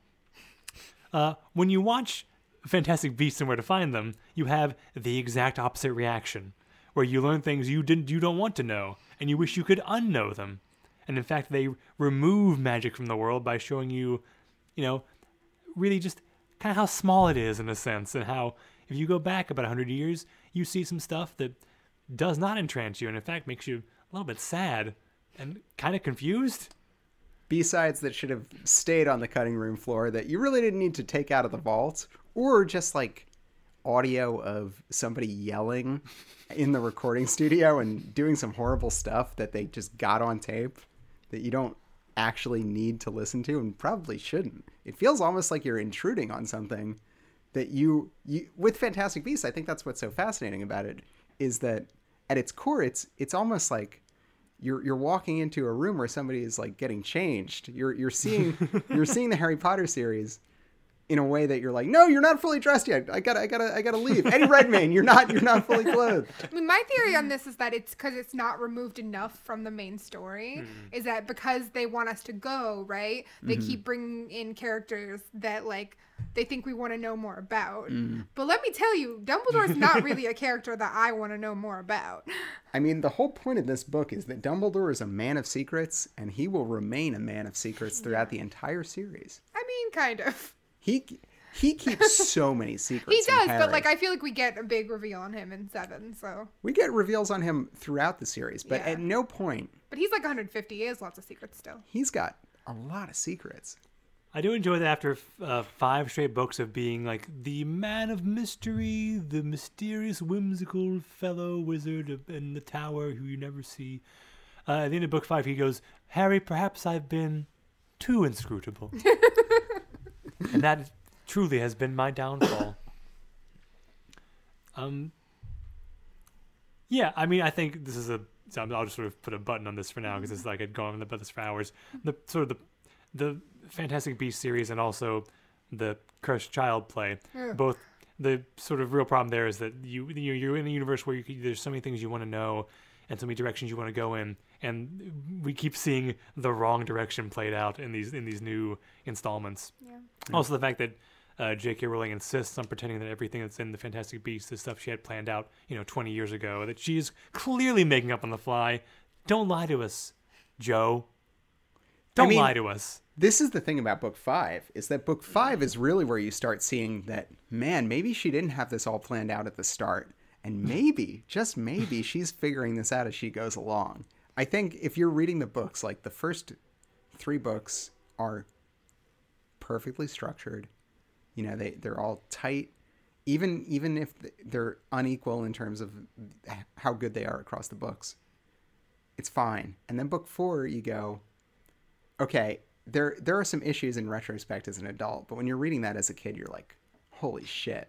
Uh, when you watch Fantastic Beasts and Where to Find Them, you have the exact opposite reaction, where you learn things you didn't, you don't want to know, and you wish you could unknow them. And in fact, they remove magic from the world by showing you, you know, really just kind of how small it is in a sense, and how if you go back about 100 years, you see some stuff that does not entrance you, and in fact makes you a little bit sad and kind of confused. B-sides that should have stayed on the cutting room floor that you really didn't need to take out of the vault or just like audio of somebody yelling in the recording studio and doing some horrible stuff that they just got on tape that you don't actually need to listen to and probably shouldn't. It feels almost like you're intruding on something that you you with Fantastic Beasts, I think that's what's so fascinating about it is that at its core it's it's almost like you're you're walking into a room where somebody is like getting changed. You're you're seeing you're seeing the Harry Potter series in a way that you're like, no, you're not fully dressed yet. I gotta I gotta I gotta leave. Eddie Redmayne, you're not you're not fully clothed. I mean, my theory on this is that it's because it's not removed enough from the main story. Hmm. Is that because they want us to go right? They mm-hmm. keep bringing in characters that like they think we want to know more about. Mm. But let me tell you, Dumbledore's not really a character that I want to know more about. I mean, the whole point of this book is that Dumbledore is a man of secrets, and he will remain a man of secrets throughout the entire series. I mean, kind of. He he keeps so many secrets. He does, but like I feel like we get a big reveal on him in seven. So, we get reveals on him throughout the series, but Yeah. at no point but he's like 150. He has lots of secrets still. he's got a lot of secrets. I do enjoy that after uh, five straight books of being like the man of mystery, the mysterious, whimsical fellow wizard in the tower who you never see. Uh, at the end of book five, he goes, Harry, perhaps I've been too inscrutable. and that truly has been my downfall. um, yeah, I mean, I think this is a. so I'll just sort of put a button on this for now because it's like I'd gone on about this for hours. The sort of the the Fantastic Beasts series and also the Cursed Child play. Yeah. Both the sort of real problem there is that you you- you're in a universe where you, there's so many things you want to know and so many directions you want to go in, and we keep seeing the wrong direction played out in these in these new installments. Yeah. Also, the fact that uh, J.K. Rowling insists on pretending that everything that's in the Fantastic Beasts is stuff she had planned out, you know, 20 years ago, that she's clearly making up on the fly. Don't lie to us, Joe. Don't mean- lie to us. This is the thing about book five is that book five is really where you start seeing that man maybe she didn't have this all planned out at the start, And maybe, just maybe, she's figuring this out as she goes along. I think if you're reading the books, like the first three books are perfectly structured. You know, they they're all tight, even even if they're unequal in terms of how good they are across the books. It's fine. And then book four, you go, okay, there there are some issues in retrospect as an adult, but when you're reading that as a kid, you're like, holy shit,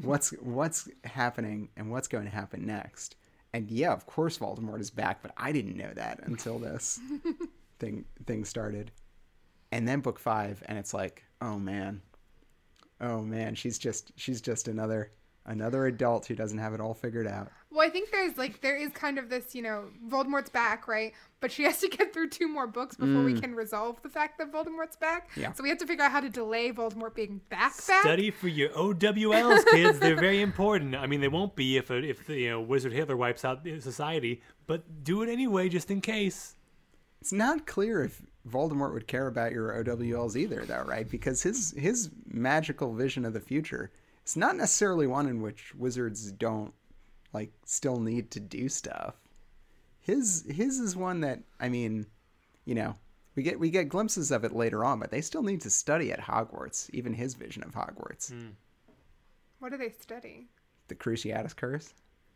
what's what's happening and what's going to happen next? And yeah, of course Voldemort is back, but I didn't know that until this thing thing started. And then book five, and it's like, oh man, oh man, she's just she's just another another adult who doesn't have it all figured out. Well, I think there's like there is kind of this, you know, Voldemort's back, right? But she has to get through two more books before we can resolve the fact that Voldemort's back. Mm. Yeah. So we have to figure out how to delay Voldemort being back back. Study for your OWLs, kids. They're very important. I mean, they won't be if a, if you know Wizard Hitler wipes out society, but do it anyway just in case. It's not clear if Voldemort would care about your OWLs either, though, right? Because his his magical vision of the future is not necessarily one in which wizards don't like still need to do stuff. His his is one that I mean, you know, we get we get glimpses of it later on, but they still need to study at Hogwarts. Even his vision of Hogwarts, What do they study? the Cruciatus Curse,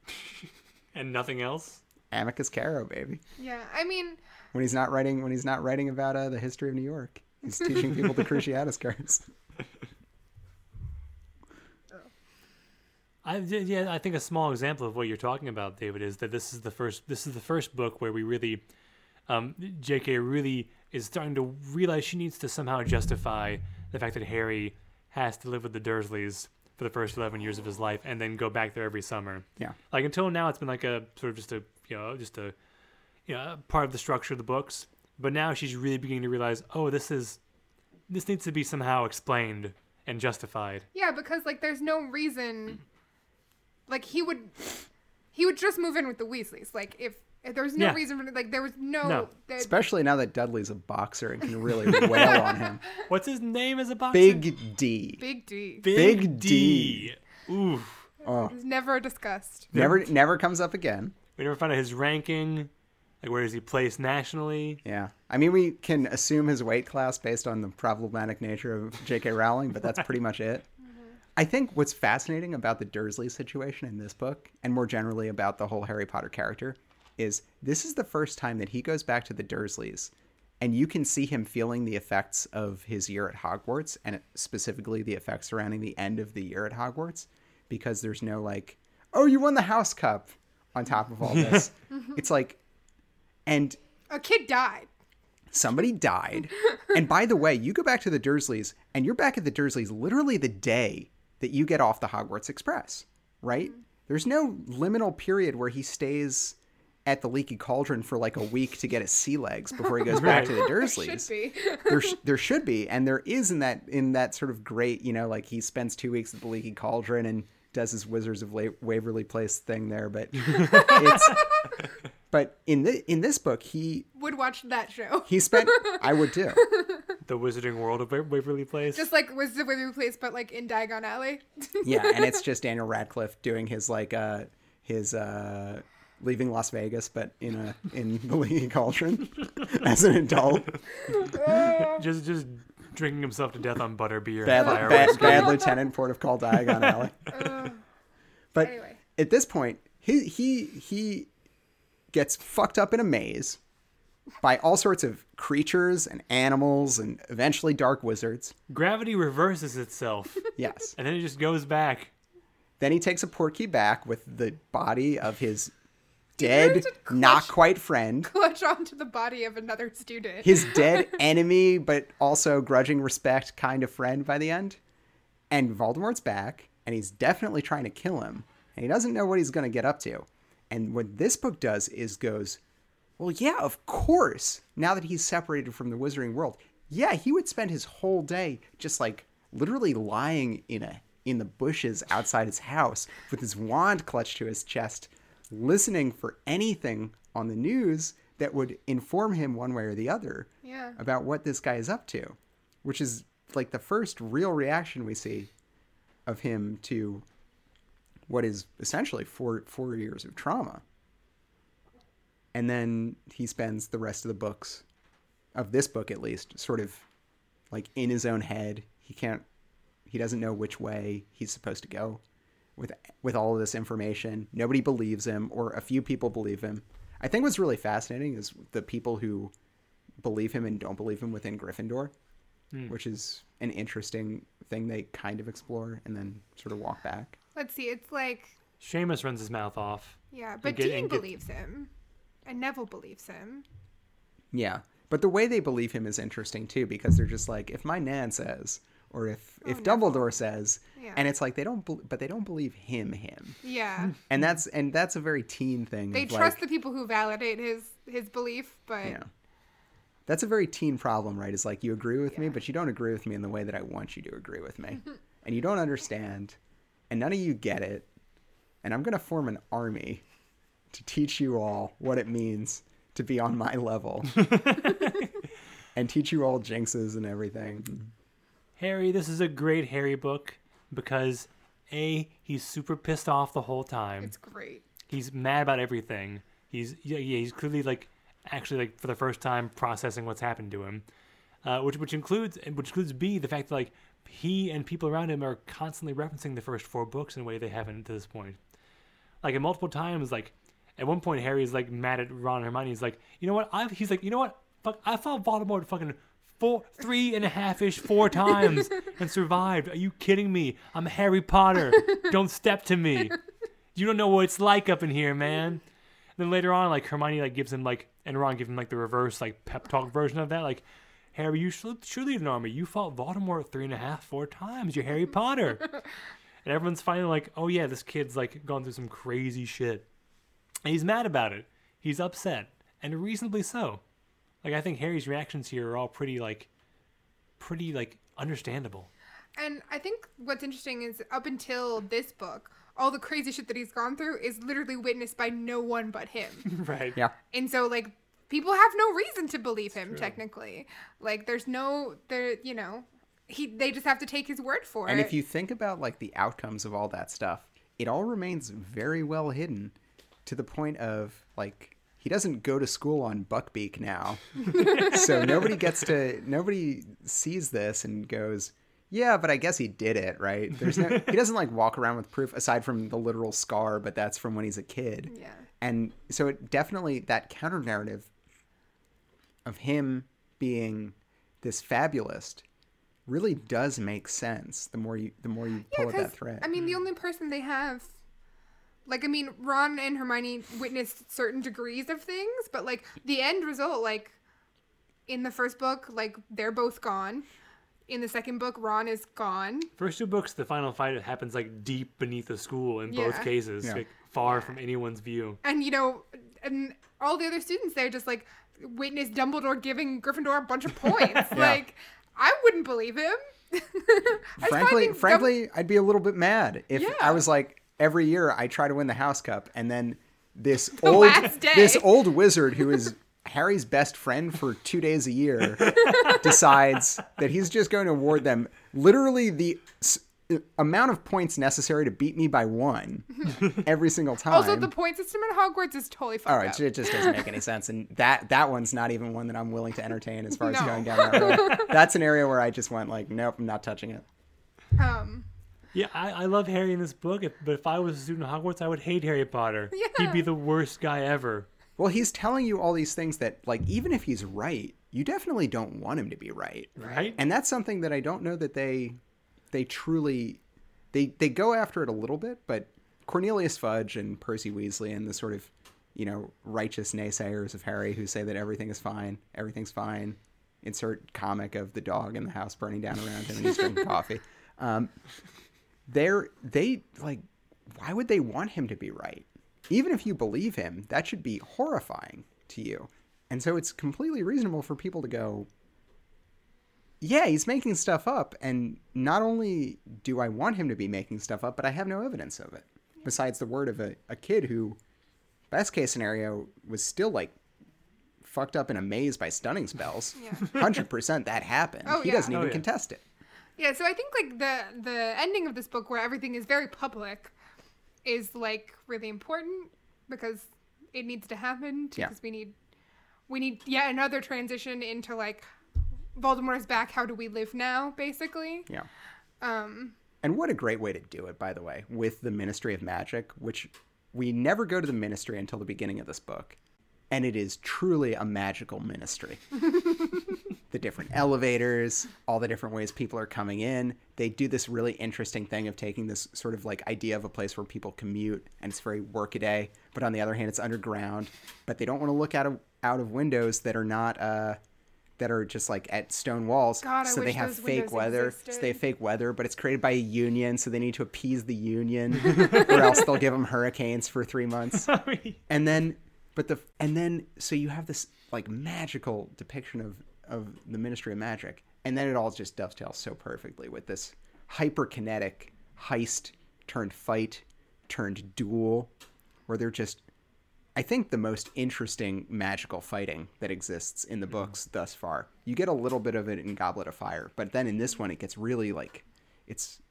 And nothing else. Amicus Caro, baby. Yeah, I mean, When he's not writing when he's not writing about uh, the history of New York, he's teaching people the Cruciatus Curse. I yeah, I think a small example of what you're talking about, David, is that this is the first this is the first book where we really, um, J.K. really is starting to realize she needs to somehow justify the fact that Harry has to live with the Dursleys for the first eleven years of his life and then go back there every summer. Yeah. Like until now, it's been like a sort of just a you know just a you know part of the structure of the books. But now she's really beginning to realize, oh, this is this needs to be somehow explained and justified. yeah, because like there's no reason like he would he would just move in with the Weasleys. Like if, if there was no Yeah. reason for like there was no, No. there- Especially now that Dudley's a boxer and can really wail on him. What's his name as a boxer? Big D. big D. Big D. Oof. Oh, It never discussed. never never comes up again. We never find out his ranking. Like where is he placed nationally? Yeah. I mean, we can assume his weight class based on the problematic nature of J.K. Rowling, but that's pretty much it. I think what's fascinating about the Dursley situation in this book, and more generally about the whole Harry Potter character, is this is the first time that he goes back to the Dursleys, and you can see him feeling the effects of his year at Hogwarts, and specifically the effects surrounding the end of the year at Hogwarts, because there's no like, oh, you won the House Cup on top of all this. Mm-hmm. it's like, and A kid died. somebody died. and by the way, you go back to the Dursleys, and you're back at the Dursleys literally the day that you get off the Hogwarts Express, right? Mm-hmm. There's no liminal period where he stays at the Leaky Cauldron for like a week to get his sea legs before he goes back to the There should Dursleys. be. there, sh- there should be, and there is in that in that sort of great, you know, like he spends two weeks at the Leaky Cauldron and does his Wizards of La- Waverly Place thing there, but it's. But in the in this book, he Would watch that show. he spent. I would too. The Wizarding World of Wa- Waverly Place. Just like Wizards of Waverly Place, but like in Diagon Alley. Yeah, and it's just Daniel Radcliffe doing his like uh his uh leaving Las Vegas, but in a in the Leaky Cauldron as an adult. just just drinking himself to death on butterbeer Bad, and bad, bad Lieutenant Port of Call Diagon Alley. Uh, but Anyway. at this point, he he he gets fucked up in a maze by all sorts of creatures and animals and eventually dark wizards. Gravity reverses itself, Yes. and then it just goes back. Then he takes a portkey back with the body of his dead, not quite friend. Clutch onto the body of another student. his dead enemy, but also grudging respect kind of friend by the end. And Voldemort's back, and he's definitely trying to kill him, and he doesn't know what he's going to get up to. And what this book does is goes, well, yeah, of course. Now that he's separated from the wizarding world, yeah, he would spend his whole day just like literally lying in a in the bushes outside his house with his wand clutched to his chest, listening for anything on the news that would inform him one way or the other Yeah. about what this guy is up to, which is like the first real reaction we see of him to what is essentially four four years of trauma. And then he spends the rest of the books of this book at least sort of like in his own head. He can't he doesn't know which way he's supposed to go with with all of this information. Nobody believes him or a few people believe him. I think what's really fascinating is the people who believe him and don't believe him within Gryffindor, hmm. which is an interesting thing they kind of explore and then sort of walk back. Let's see. It's like Seamus runs his mouth off. yeah, but get- Dean get- believes him, and Neville believes him. Yeah, but the way they believe him is interesting too because they're just like if my nan says or if oh, if Dumbledore says, Yeah. and it's like they don't, bel but they don't believe him him, Yeah, and that's and that's a very teen thing. they trust like, the people who validate his his belief, but Yeah. That's a very teen problem, right? Is like you agree with me, but you don't agree with me in the way that I want you to agree with me. and you don't understand, and none of you get it. And I'm going to form an army to teach you all what it means to be on my level. and teach you all jinxes and everything. Harry, this is a great Harry book because A, he's super pissed off the whole time. it's great. He's mad about everything. He's yeah, yeah he's clearly like actually like for the first time processing what's happened to him. Uh, which which includes which includes B, the fact that like he and people around him are constantly referencing the first four books in a way they haven't to this point. Like at multiple times, like at one point Harry's like mad at Ron and Hermione. He's like, you know what? I've he's like, you know what? Fuck, I fought Voldemort fucking four, three and a half ish, four times and survived. Are you kidding me? I'm Harry Potter. Don't step to me. You don't know what it's like up in here, man. And then later on, like Hermione like gives him like and Ron give him like the reverse like pep talk version of that. Like, Harry, you should, lead an army. You fought Voldemort three and a half, four times. You're Harry Potter. and everyone's finally like, oh yeah, this kid's like gone through some crazy shit. And he's mad about it. He's upset, and reasonably so. Like I think Harry's reactions here are all pretty like, pretty like understandable. And I think what's interesting is up until this book, all the crazy shit that he's gone through is literally witnessed by no one but him. right. Yeah. and so like people have no reason to believe him technically. Like there's no there you know, he they just have to take his word for And it. And if you think about like the outcomes of all that stuff, it all remains very well hidden to the point of like he doesn't go to school on Buckbeak now. so nobody gets to nobody sees this and goes, "Yeah, but I guess he did it, right?" There's no he doesn't like walk around with proof aside from the literal scar, but that's from when he's a kid. Yeah. And so it definitely that counter narrative of him being this fabulist really does make sense the more you the more you pull at that 'cause, thread. I mean, the hmm. only person they have, like, I mean, Ron and Hermione witnessed certain degrees of things, but like the end result, like in the first book, like they're both gone. In the second book, Ron is gone. First two books, the final fight happens like deep beneath the school in both Yeah. cases, Yeah. like, far from anyone's view. And you know, and all the other students there just like witness Dumbledore giving Gryffindor a bunch of points. Like, I wouldn't believe him. I just frankly, find Dum- frankly, I'd be a little bit mad if Yeah. I was like every year I try to win the House Cup and then this The old this old wizard who is Harry's best friend for 2 days a year decides that he's just going to award them literally the s- amount of points necessary to beat me by 1 every single time. also, the point system in Hogwarts is totally fucked All right, so it just doesn't make any sense, and that that one's not even one that I'm willing to entertain as far as No. going down that road. That's an area where I just went like, nope, I'm not touching it. Um, Yeah, I, I love Harry in this book, if, but if I was a student of Hogwarts, I would hate Harry Potter. Yeah. He'd be the worst guy ever. Well, he's telling you all these things that, like, even if he's right, you definitely don't want him to be right, Right? and that's something that I don't know that they they truly they they go after it a little bit, but Cornelius Fudge and Percy Weasley and the sort of you know righteous naysayers of Harry who say that everything is fine, everything's fine. Insert comic of the dog in the house burning down around him and he's drinking coffee. Um, they're they like why would they want him to be right? Even if you believe him that should be horrifying to you. And so it's completely reasonable for people to go yeah he's making stuff up and not only do i want him to be making stuff up but i have no evidence of it. Besides the word of a, a kid who best case scenario was still like fucked up in a maze by stunning spells. 100% that happened. Oh, he yeah. doesn't Oh, even yeah. contest it Yeah, so I think like the the ending of this book where everything is very public is like really important because it needs to happen Yeah. because we need we need yet another transition into like Voldemort's back. How do we live now? Basically, Yeah. um, And what a great way to do it, by the way, with the Ministry of Magic, which we never go to the ministry until the beginning of this book. And it is truly a magical ministry. the different elevators, all the different ways people are coming in. They do this really interesting thing of taking this sort of like idea of a place where people commute and it's very workaday, but on the other hand, it's underground. But they don't want to look out of out of windows that are not uh, that are just like at stone walls. God, so they have fake weather. So they have fake weather, but it's created by a union, so they need to appease the union, or else they'll give them hurricanes for three months. And then, but the and then so you have this like magical depiction of of the Ministry of Magic, and then it all just dovetails so perfectly with this hyperkinetic heist turned fight turned duel, where they're just I think the most interesting magical fighting that exists in the mm-hmm. books thus far. You get a little bit of it in Goblet of Fire, but then in this one it gets really like it's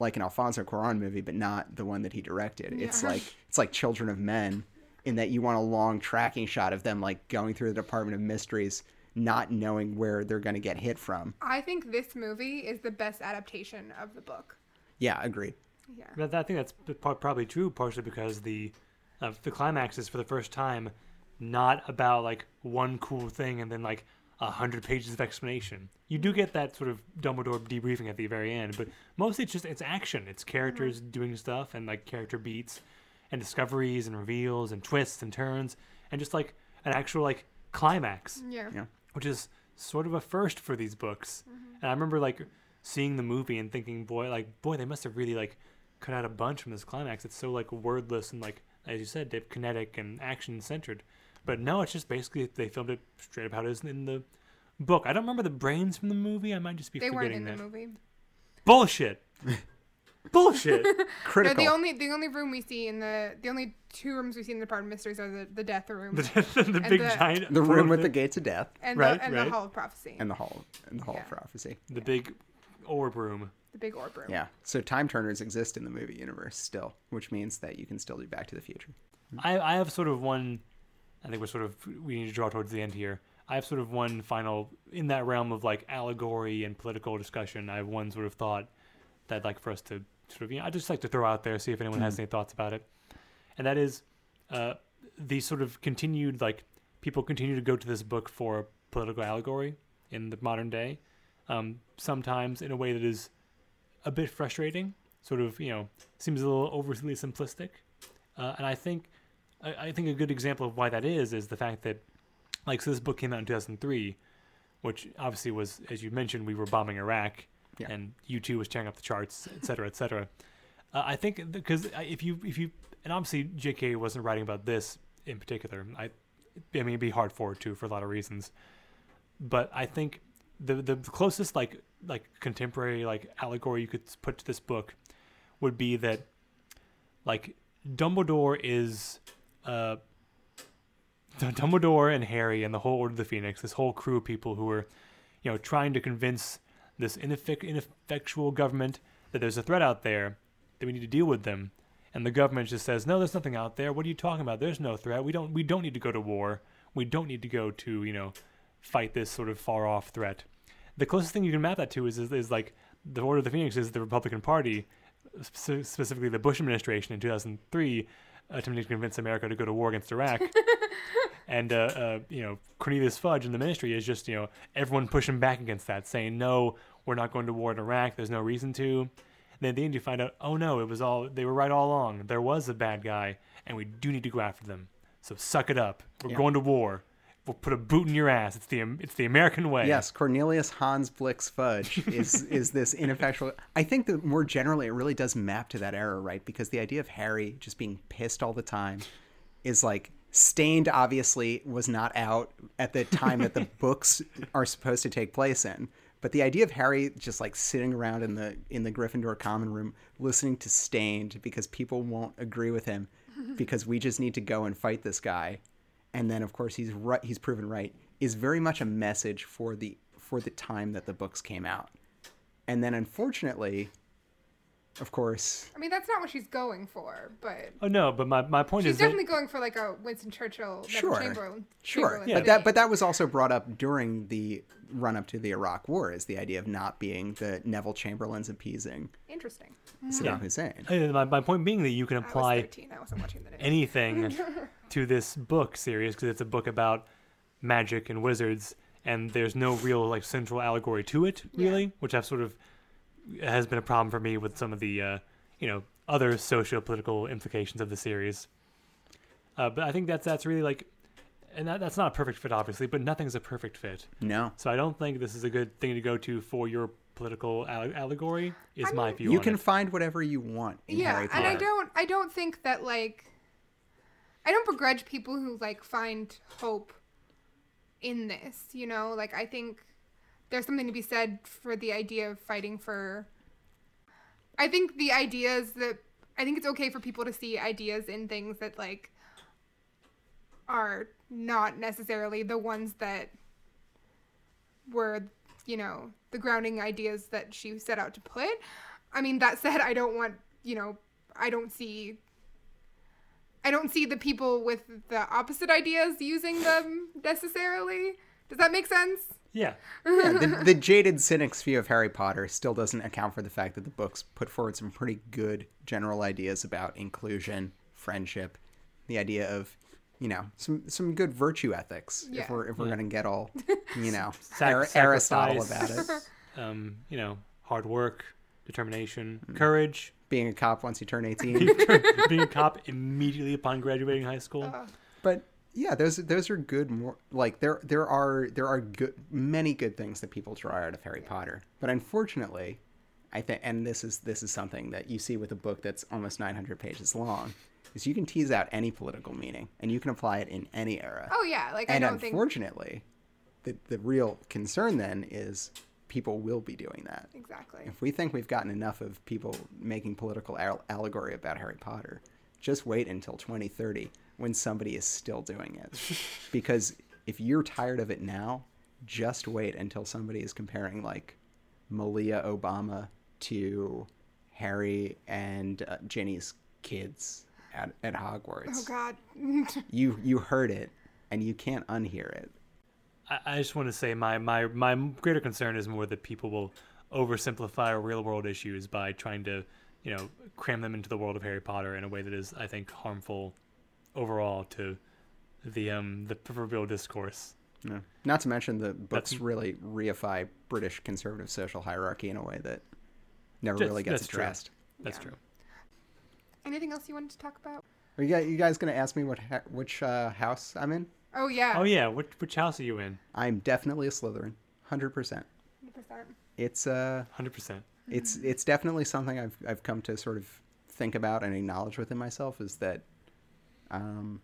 like an Alfonso Cuarón movie, but not the one that he directed. It's like it's like Children of Men, in that you want a long tracking shot of them like going through the Department of Mysteries, not knowing where they're going to get hit from. I think this movie is the best adaptation of the book. Yeah, agreed. Yeah. But I think that's probably true, partially because the uh, the climax is for the first time not about like one cool thing and then like a hundred pages of explanation. You do get that sort of Dumbledore debriefing at the very end, but mostly it's just it's action. It's characters doing stuff and like character beats and discoveries and reveals and twists and turns and just like an actual like climax Yeah. Yeah. Which is sort of a first for these books. Mm-hmm. And I remember like seeing the movie and thinking, boy, like boy, they must have really like cut out a bunch from this climax. It's so like wordless and like as you said, Dave, kinetic and action centered. But no, it's just basically they filmed it straight up how it is in the book. I don't remember the brains from the movie. I might just be They weren't forgetting in the that. movie. Bullshit. Bullshit. No, Critical. the only the only room we see in the the only two rooms we see in the Department of Mysteries are the, the death room the, the big the- giant the room with the the, gates of death and Right, the and right. the Hall of Prophecy, and the hall and the hall of prophecy. the big orb room. the big orb room. Yeah. So time turners exist in the movie universe still, which means that you can still do Back to the Future. I, I have sort of one. I think we're sort of we need to draw towards the end here. I have sort of one final in that realm of like allegory and political discussion. I have one sort of thought that I'd like for us to sort of you know I just like to throw out there, see if anyone has any thoughts about it, and that is uh, the sort of continued like people continue to go to this book for political allegory in the modern day, um, sometimes in a way that is a bit frustrating. Sort of you know seems a little overly simplistic. Uh, and I think I, I think a good example of why that is is the fact that like so this book came out in 2003 which obviously was as you mentioned we were bombing Iraq Yeah. and U2 was tearing up the charts et cetera et cetera. Uh, I think because if you if you and obviously JK wasn't writing about this in particular. I I mean it'd be hard for it too for a lot of reasons. But I think the the closest like like contemporary like allegory you could put to this book would be that like Dumbledore is uh Dumbledore and Harry and the whole Order of the Phoenix, this whole crew of people who are, you know, trying to convince this ineffect- ineffectual government that there's a threat out there that we need to deal with them. And the government just says, "No, there's nothing out there. What are you talking about? There's no threat. We don't we don't need to go to war. We don't need to go to, you know, fight this sort of far off threat." The closest thing you can map that to is is, is like the Order of the Phoenix is the Republican Party, spe- specifically the Bush administration in 2003 attempting to convince America to go to war against Iraq. and uh, uh, you know Cornelius Fudge in the ministry is just you know everyone pushing back against that, saying no, we're not going to war in Iraq. There's no reason to. And then at the end you find out, oh no, it was all they were right all along. There was a bad guy, and we do need to go after them. So suck it up. We're Yeah. going to war. We'll put a boot in your ass. It's the it's the American way. Yes, Cornelius Hans Blix Fudge is is this ineffectual. I think that more generally, it really does map to that era, right? Because the idea of Harry just being pissed all the time is like Staind. Obviously, was not out at the time that the books are supposed to take place in. But the idea of Harry just like sitting around in the in the Gryffindor common room listening to Staind because people won't agree with him because we just need to go and fight this guy and then of course he's right he's proven right is very much a message for the for the time that the books came out and then unfortunately of course, I mean, that's not what she's going for, but Oh no, but my, my point she's is that definitely going for like a Winston Churchill, Sure. Chamberlain. sure. Chamberlain But that but that was also brought up during the run up to the Iraq War is the idea of not being the Neville Chamberlain's appeasing interesting. Saddam Hussein. uh, my, my point being that you can I was apply 13. I wasn't watching the anything to this book series because it's a book about magic and wizards and there's no real like central allegory to it Yeah. really which i've sort of has been a problem for me with some of the uh, you know other socio-political implications of the series uh, but i think that's that's really like and that, that's not a perfect fit obviously but nothing's a perfect fit No. so i don't think this is a good thing to go to for your political allegory is I my view You on can it. find whatever you want in yeah, Harry and I don't. I don't think that like. I don't begrudge people who like find hope in this. You know, like I think there's something to be said for the idea of fighting for. I think the ideas that I think it's okay for people to see ideas in things that like are not necessarily the ones that were, you know, the grounding ideas that she set out to put. I mean, that said, I don't want, you know, I don't see I don't see the people with the opposite ideas using them necessarily. Does that make sense? yeah yeah, the, the jaded cynic's view of Harry Potter still doesn't account for the fact that the books put forward some pretty good general ideas about inclusion, friendship, the idea of, you know, some some good virtue ethics. Yeah. If we're if we're gonna get all, you know, Sac- Aristotle about it. um, you know hard work determination Mm. courage Being a cop once you turn eighteen. being a cop immediately upon graduating high school. Uh, but yeah, those those are good. More like there there are there are good many good things that people draw out of Harry Potter. But unfortunately, I think, and this is this is something that you see with a book that's almost 900 pages long, is you can tease out any political meaning and you can apply it in any era. oh yeah, like I and don't think unfortunately, the the real concern then is people will be doing that. exactly. If we think we've gotten enough of people making political al- allegory about Harry Potter, just wait until 2030 when somebody is still doing it. because if you're tired of it now, just wait until somebody is comparing like Malia Obama to Harry and uh, Ginny's kids at, at Hogwarts. Oh god. You you heard it and you can't unhear it. I, I just want to say my, my my greater concern is more that people will oversimplify real world issues by trying to, you know, cram them into the world of Harry Potter in a way that is, I think, harmful overall to the um the proverbial discourse. No. Not to mention the books That's- really reify British conservative social hierarchy in a way that never That's- really gets that's true. addressed. That's Yeah. true. Anything else you wanted to talk about? Are you guys, you guys going to ask me what ha- which uh, house I'm in? Oh yeah. Oh yeah, which which house are you in? I'm definitely a Slytherin, hundred percent. 100%. It's uh, Hundred percent. it's it's definitely something I've I've come to sort of think about and acknowledge within myself is that, um,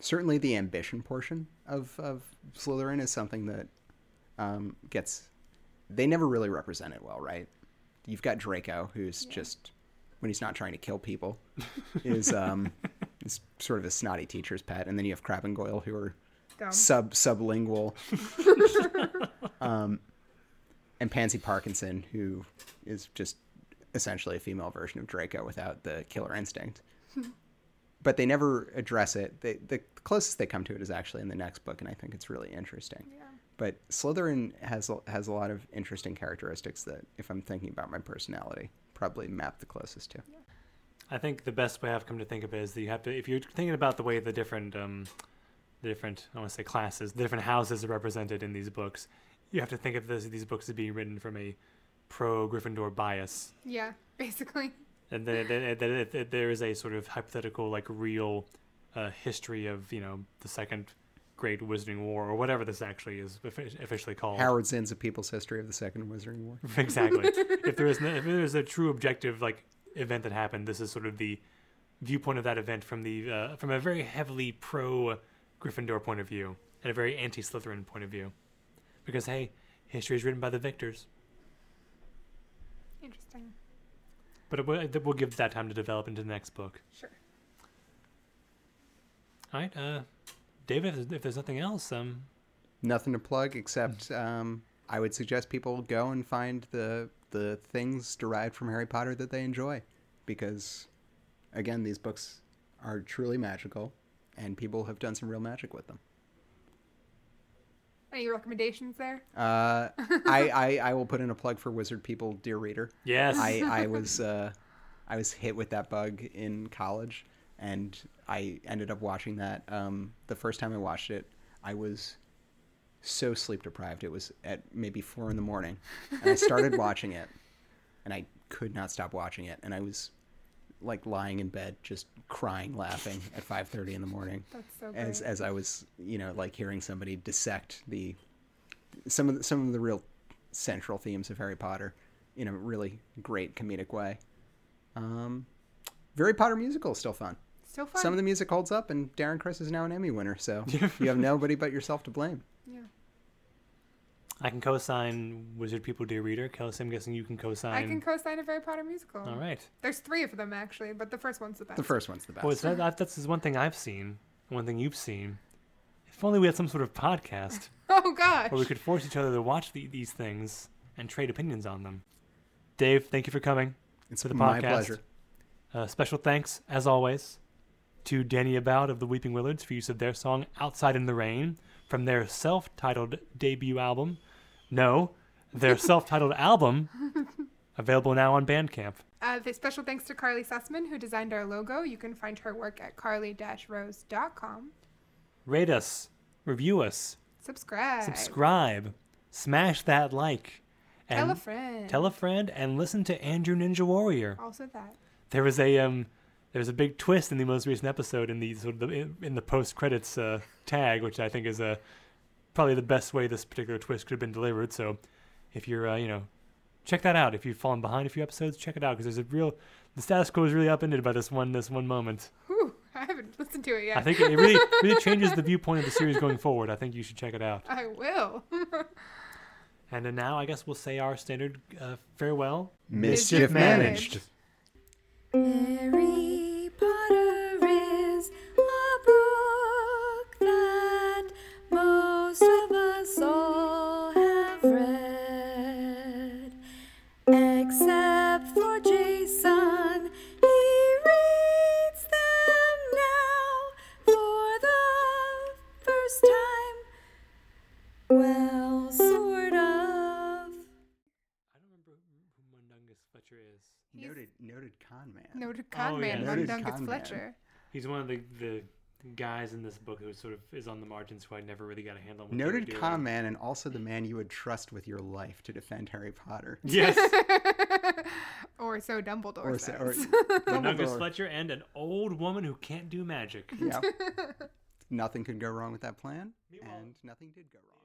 certainly the ambition portion of of Slytherin is something that, um, gets, they never really represent it well, right? You've got Draco, who's just when he's not trying to kill people, is um, is sort of a snotty teacher's pet, and then you have Crabbe and Goyle, who are Dumb. sub sublingual. um, and Pansy Parkinson, who is just essentially a female version of Draco without the killer instinct. but they never address it. They, the closest they come to it is actually in the next book, and I think it's really interesting. Yeah. But Slytherin has has a lot of interesting characteristics that, if I'm thinking about my personality, probably map the closest to. I think the best way I've come to think of it is that you have to, if you're thinking about the way the different, um, the different, I want to say classes, the different houses are represented in these books, you have to think of this, these books as being written from a pro Gryffindor bias. Yeah, basically. And that, that, that, that there is a sort of hypothetical, like real uh, history of, you know, the second Great Wizarding War, or whatever this actually is officially called. Howard Zinn's A People's History of the Second Wizarding War. exactly. if there is no, if there is a true objective like event that happened, this is sort of the viewpoint of that event from the uh, from a very heavily pro Gryffindor point of view and a very anti Slytherin point of view, because hey, history is written by the victors. Interesting. But it, will- we'll give that time to develop into the next book. Sure. All right, uh, David. If, if there's nothing else, um, Nothing to plug except um, I would suggest people go and find the the things derived from Harry Potter that they enjoy, because again, these books are truly magical, and people have done some real magic with them. Any recommendations there? Uh, I, I I will put in a plug for Wizard People, dear reader. Yes. I I was uh, I was hit with that bug in college, and I ended up watching that. Um, the first time I watched it, I was so sleep deprived. It was at maybe four in the morning, and I started watching it, and I could not stop watching it, and I was like lying in bed, just crying, laughing at five thirty in the morning That's so as as I was, you know, like hearing somebody dissect the some of the, some of the real central themes of Harry Potter in a really great comedic way. Um, Very Potter musical is still fun. Still fun. Some of the music holds up, and Darren Criss is now an Emmy winner, so you have nobody but yourself to blame. Yeah. I can co-sign Wizard People Dear Reader. Kelsey, I'm guessing you can co-sign. I can co-sign a Very Potter musical. All right. There's three of them actually, but the first one's the best. The first one's the best. Boys, that, that, that's one thing I've seen. One thing you've seen. If only we had some sort of podcast Oh gosh. where we could force each other to watch the, these things and trade opinions on them. Dave, thank you for coming. it's to the my podcast. pleasure. Uh, special thanks, as always, to Danny About of the Weeping Willards for use of their song Outside in the Rain from their self titled debut album. No, their self titled album, available now on Bandcamp. Uh, special thanks to Carly Sussman who designed our logo. You can find her work at carly-rose.com. Rate us, review us, Subscribe. subscribe, smash that like, and Tell a friend. tell a friend, and listen to Andrew Ninja Warrior. Also that. There was a um, there was a big twist in the most recent episode in the sort of the, in the post credits uh, tag, which I think is uh, probably the best way this particular twist could have been delivered. So, if you're uh, you know, check that out. If you've fallen behind a few episodes, check it out because there's a real the status quo is really upended by this one this one moment. Whew, I haven't listened to it yet. I think it really really changes the viewpoint of the series going forward. I think you should check it out. I will. And then now I guess we'll say our standard uh, farewell. Mischief managed. Harry con man. Noted con Oh, man, yeah. Noted Mundungus con man. Fletcher. He's one of the, the guys in this book who sort of is on the margins who I never really got a handle on. What they were Noted con man, and also the man you would trust with your life to defend Harry Potter. Yes. or so Dumbledore Or, says. so- or Mundungus Dumbledore. Fletcher and an old woman who can't do magic. Yeah. nothing could go wrong with that plan, Meanwhile- and nothing did go wrong.